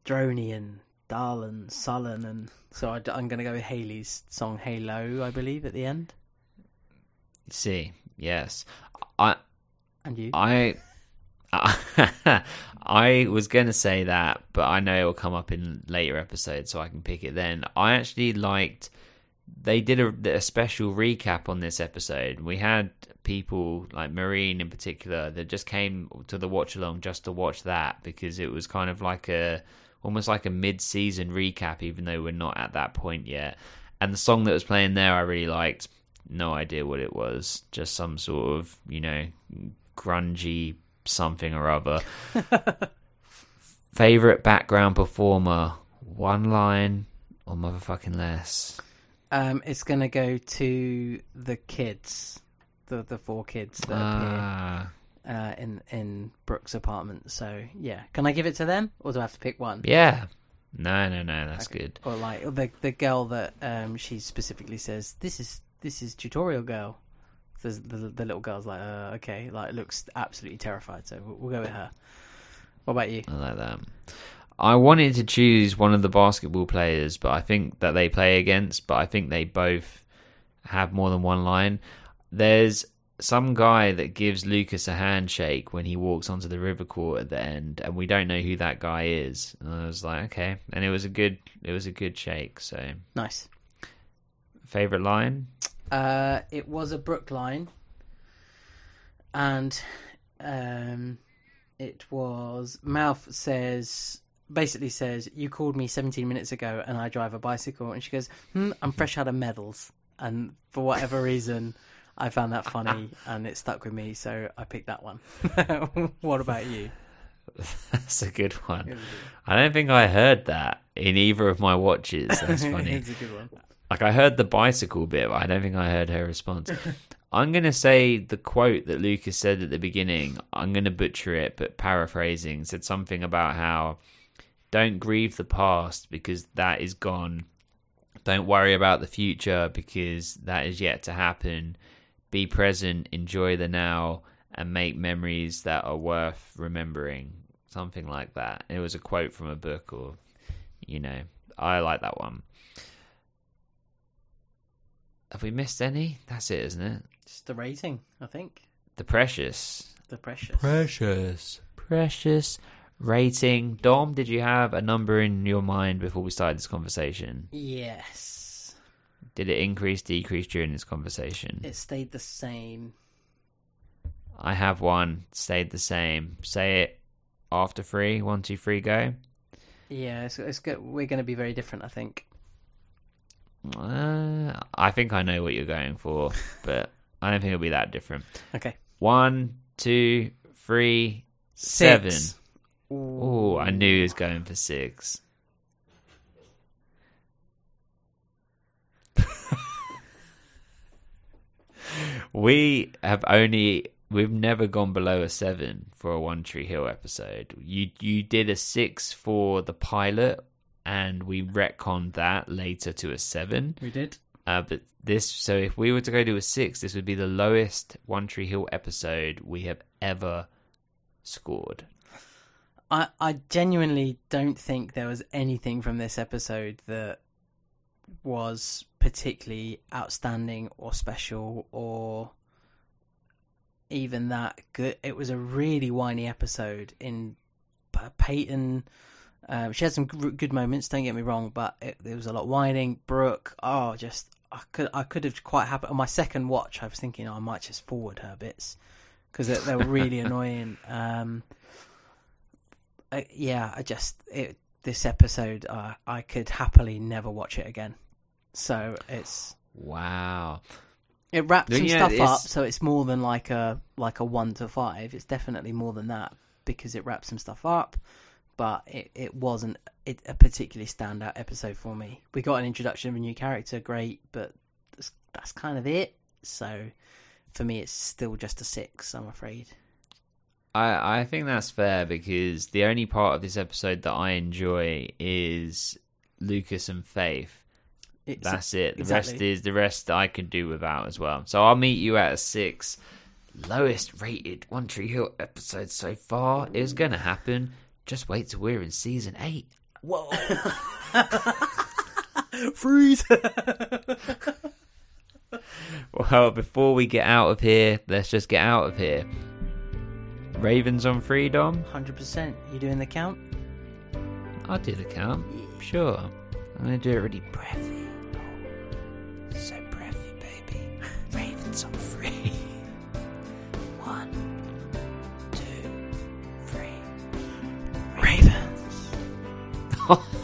drony and dull and sullen, and so I, am gonna go with Haley's song "Halo," I believe, at the end. See, yes, I And you? I *laughs* I was going to say that, but I know it will come up in later episodes, so I can pick it then. I actually liked they did a, a special recap on this episode. We had people like Marine in particular that just came to the watch along just to watch that because it was kind of like a almost like a mid-season recap, even though we're not at that point yet. And the song that was playing there, I really liked. No idea what it was, just some sort of you know grungy something or other. *laughs* Favorite background performer, one line or motherfucking less. Um, it's gonna go to the kids, the the four kids that Ah, appear uh, in in Brooke's apartment. So yeah, can I give it to them, or do I have to pick one? yeah. No, no, no, that's good. Or like or the the girl that um she specifically says this is this is tutorial girl. The the, the little girl's like uh, okay, like looks absolutely terrified. So we'll, we'll go with her. What about you? I like that. I wanted to choose one of the basketball players, but I think that they play against, but I think they both have more than one line. There's some guy that gives Lucas a handshake when he walks onto the river court at the end, and we don't know who that guy is. And I was like, okay, and it was a good, it was a good shake. So, Nice. favorite line? Uh, it was a Brooke line, and um, it was Mouth says basically says you called me 17 minutes ago and I drive a bicycle, and she goes, hmm, I'm fresh out of medals, and for whatever reason. I found that funny *laughs* and it stuck with me, so I picked that one. *laughs* what about you? That's a good one. I don't think I heard that in either of my watches. *laughs* That's funny. it's a good one. Like I heard the bicycle bit, but I don't think I heard her response. I'm gonna say the quote that Lucas said at the beginning. I'm gonna butcher it, but paraphrasing said something about how don't grieve the past because that is gone. Don't worry about the future because that is yet to happen. Be present, enjoy the now, and make memories that are worth remembering. Something like that. It was a quote from a book, or you know, I like that one. Have we missed any? That's it, isn't it? Just the rating, I think. The Precious. The precious. Precious. Precious. Rating. Dom, did you have a number in your mind before we started this conversation? yes. Did it increase, decrease during this conversation? It stayed the same. I have one. Stayed the same. Say it after three. One, two, three, go. Yeah, it's, it's good. We're going to be very different, I think. Uh, I think I know what you're going for, *laughs* but I don't think it'll be that different. Okay. One, two, three, seven. Six. Oh, I knew he was going for six. *laughs* we have only we've never gone below a seven for a One Tree Hill episode. You you did a six for the pilot, and we retconned that later to a seven. We did. Uh, but this, so if we were to go to a six, this would be the lowest One Tree Hill episode we have ever scored. I, I genuinely don't think there was anything from this episode that was particularly outstanding or special or even that good. It was a really whiny episode. In Peyton, um, she had some good moments. Don't get me wrong, but it, there was a lot of whining. Brooke, oh, just I could I could have quite happy on my second watch. I was thinking oh, I might just forward her bits because they, they were really *laughs* annoying. Um, uh, yeah, I just it, this episode uh, I could happily never watch it again. So it's Wow. it wraps some know, stuff up, so it's more than like a like a one to five. It's definitely more than that because it wraps some stuff up. But it, it wasn't it, a particularly standout episode for me. We got an introduction of a new character, great, but that's, that's kind of it. So for me, it's still just a six. I'm afraid. I, I think that's fair because the only part of this episode that I enjoy is Lucas and Faith. It's, That's it. The exactly. rest is the rest I can do without as well. So I'll meet you at a six. Lowest rated One Tree Hill episode so far is gonna happen. Just wait till we're in season eight. Whoa! *laughs* Freeze! *laughs* Well, before we get out of here, let's just get out of here. Ravens on freedom. 100%. You doing the count? I'll do the count. Sure. I'm going to do it really breathy. So breathy, baby. *laughs* Ravens on three. *laughs* One, two, three. Ravens. *laughs* Oh.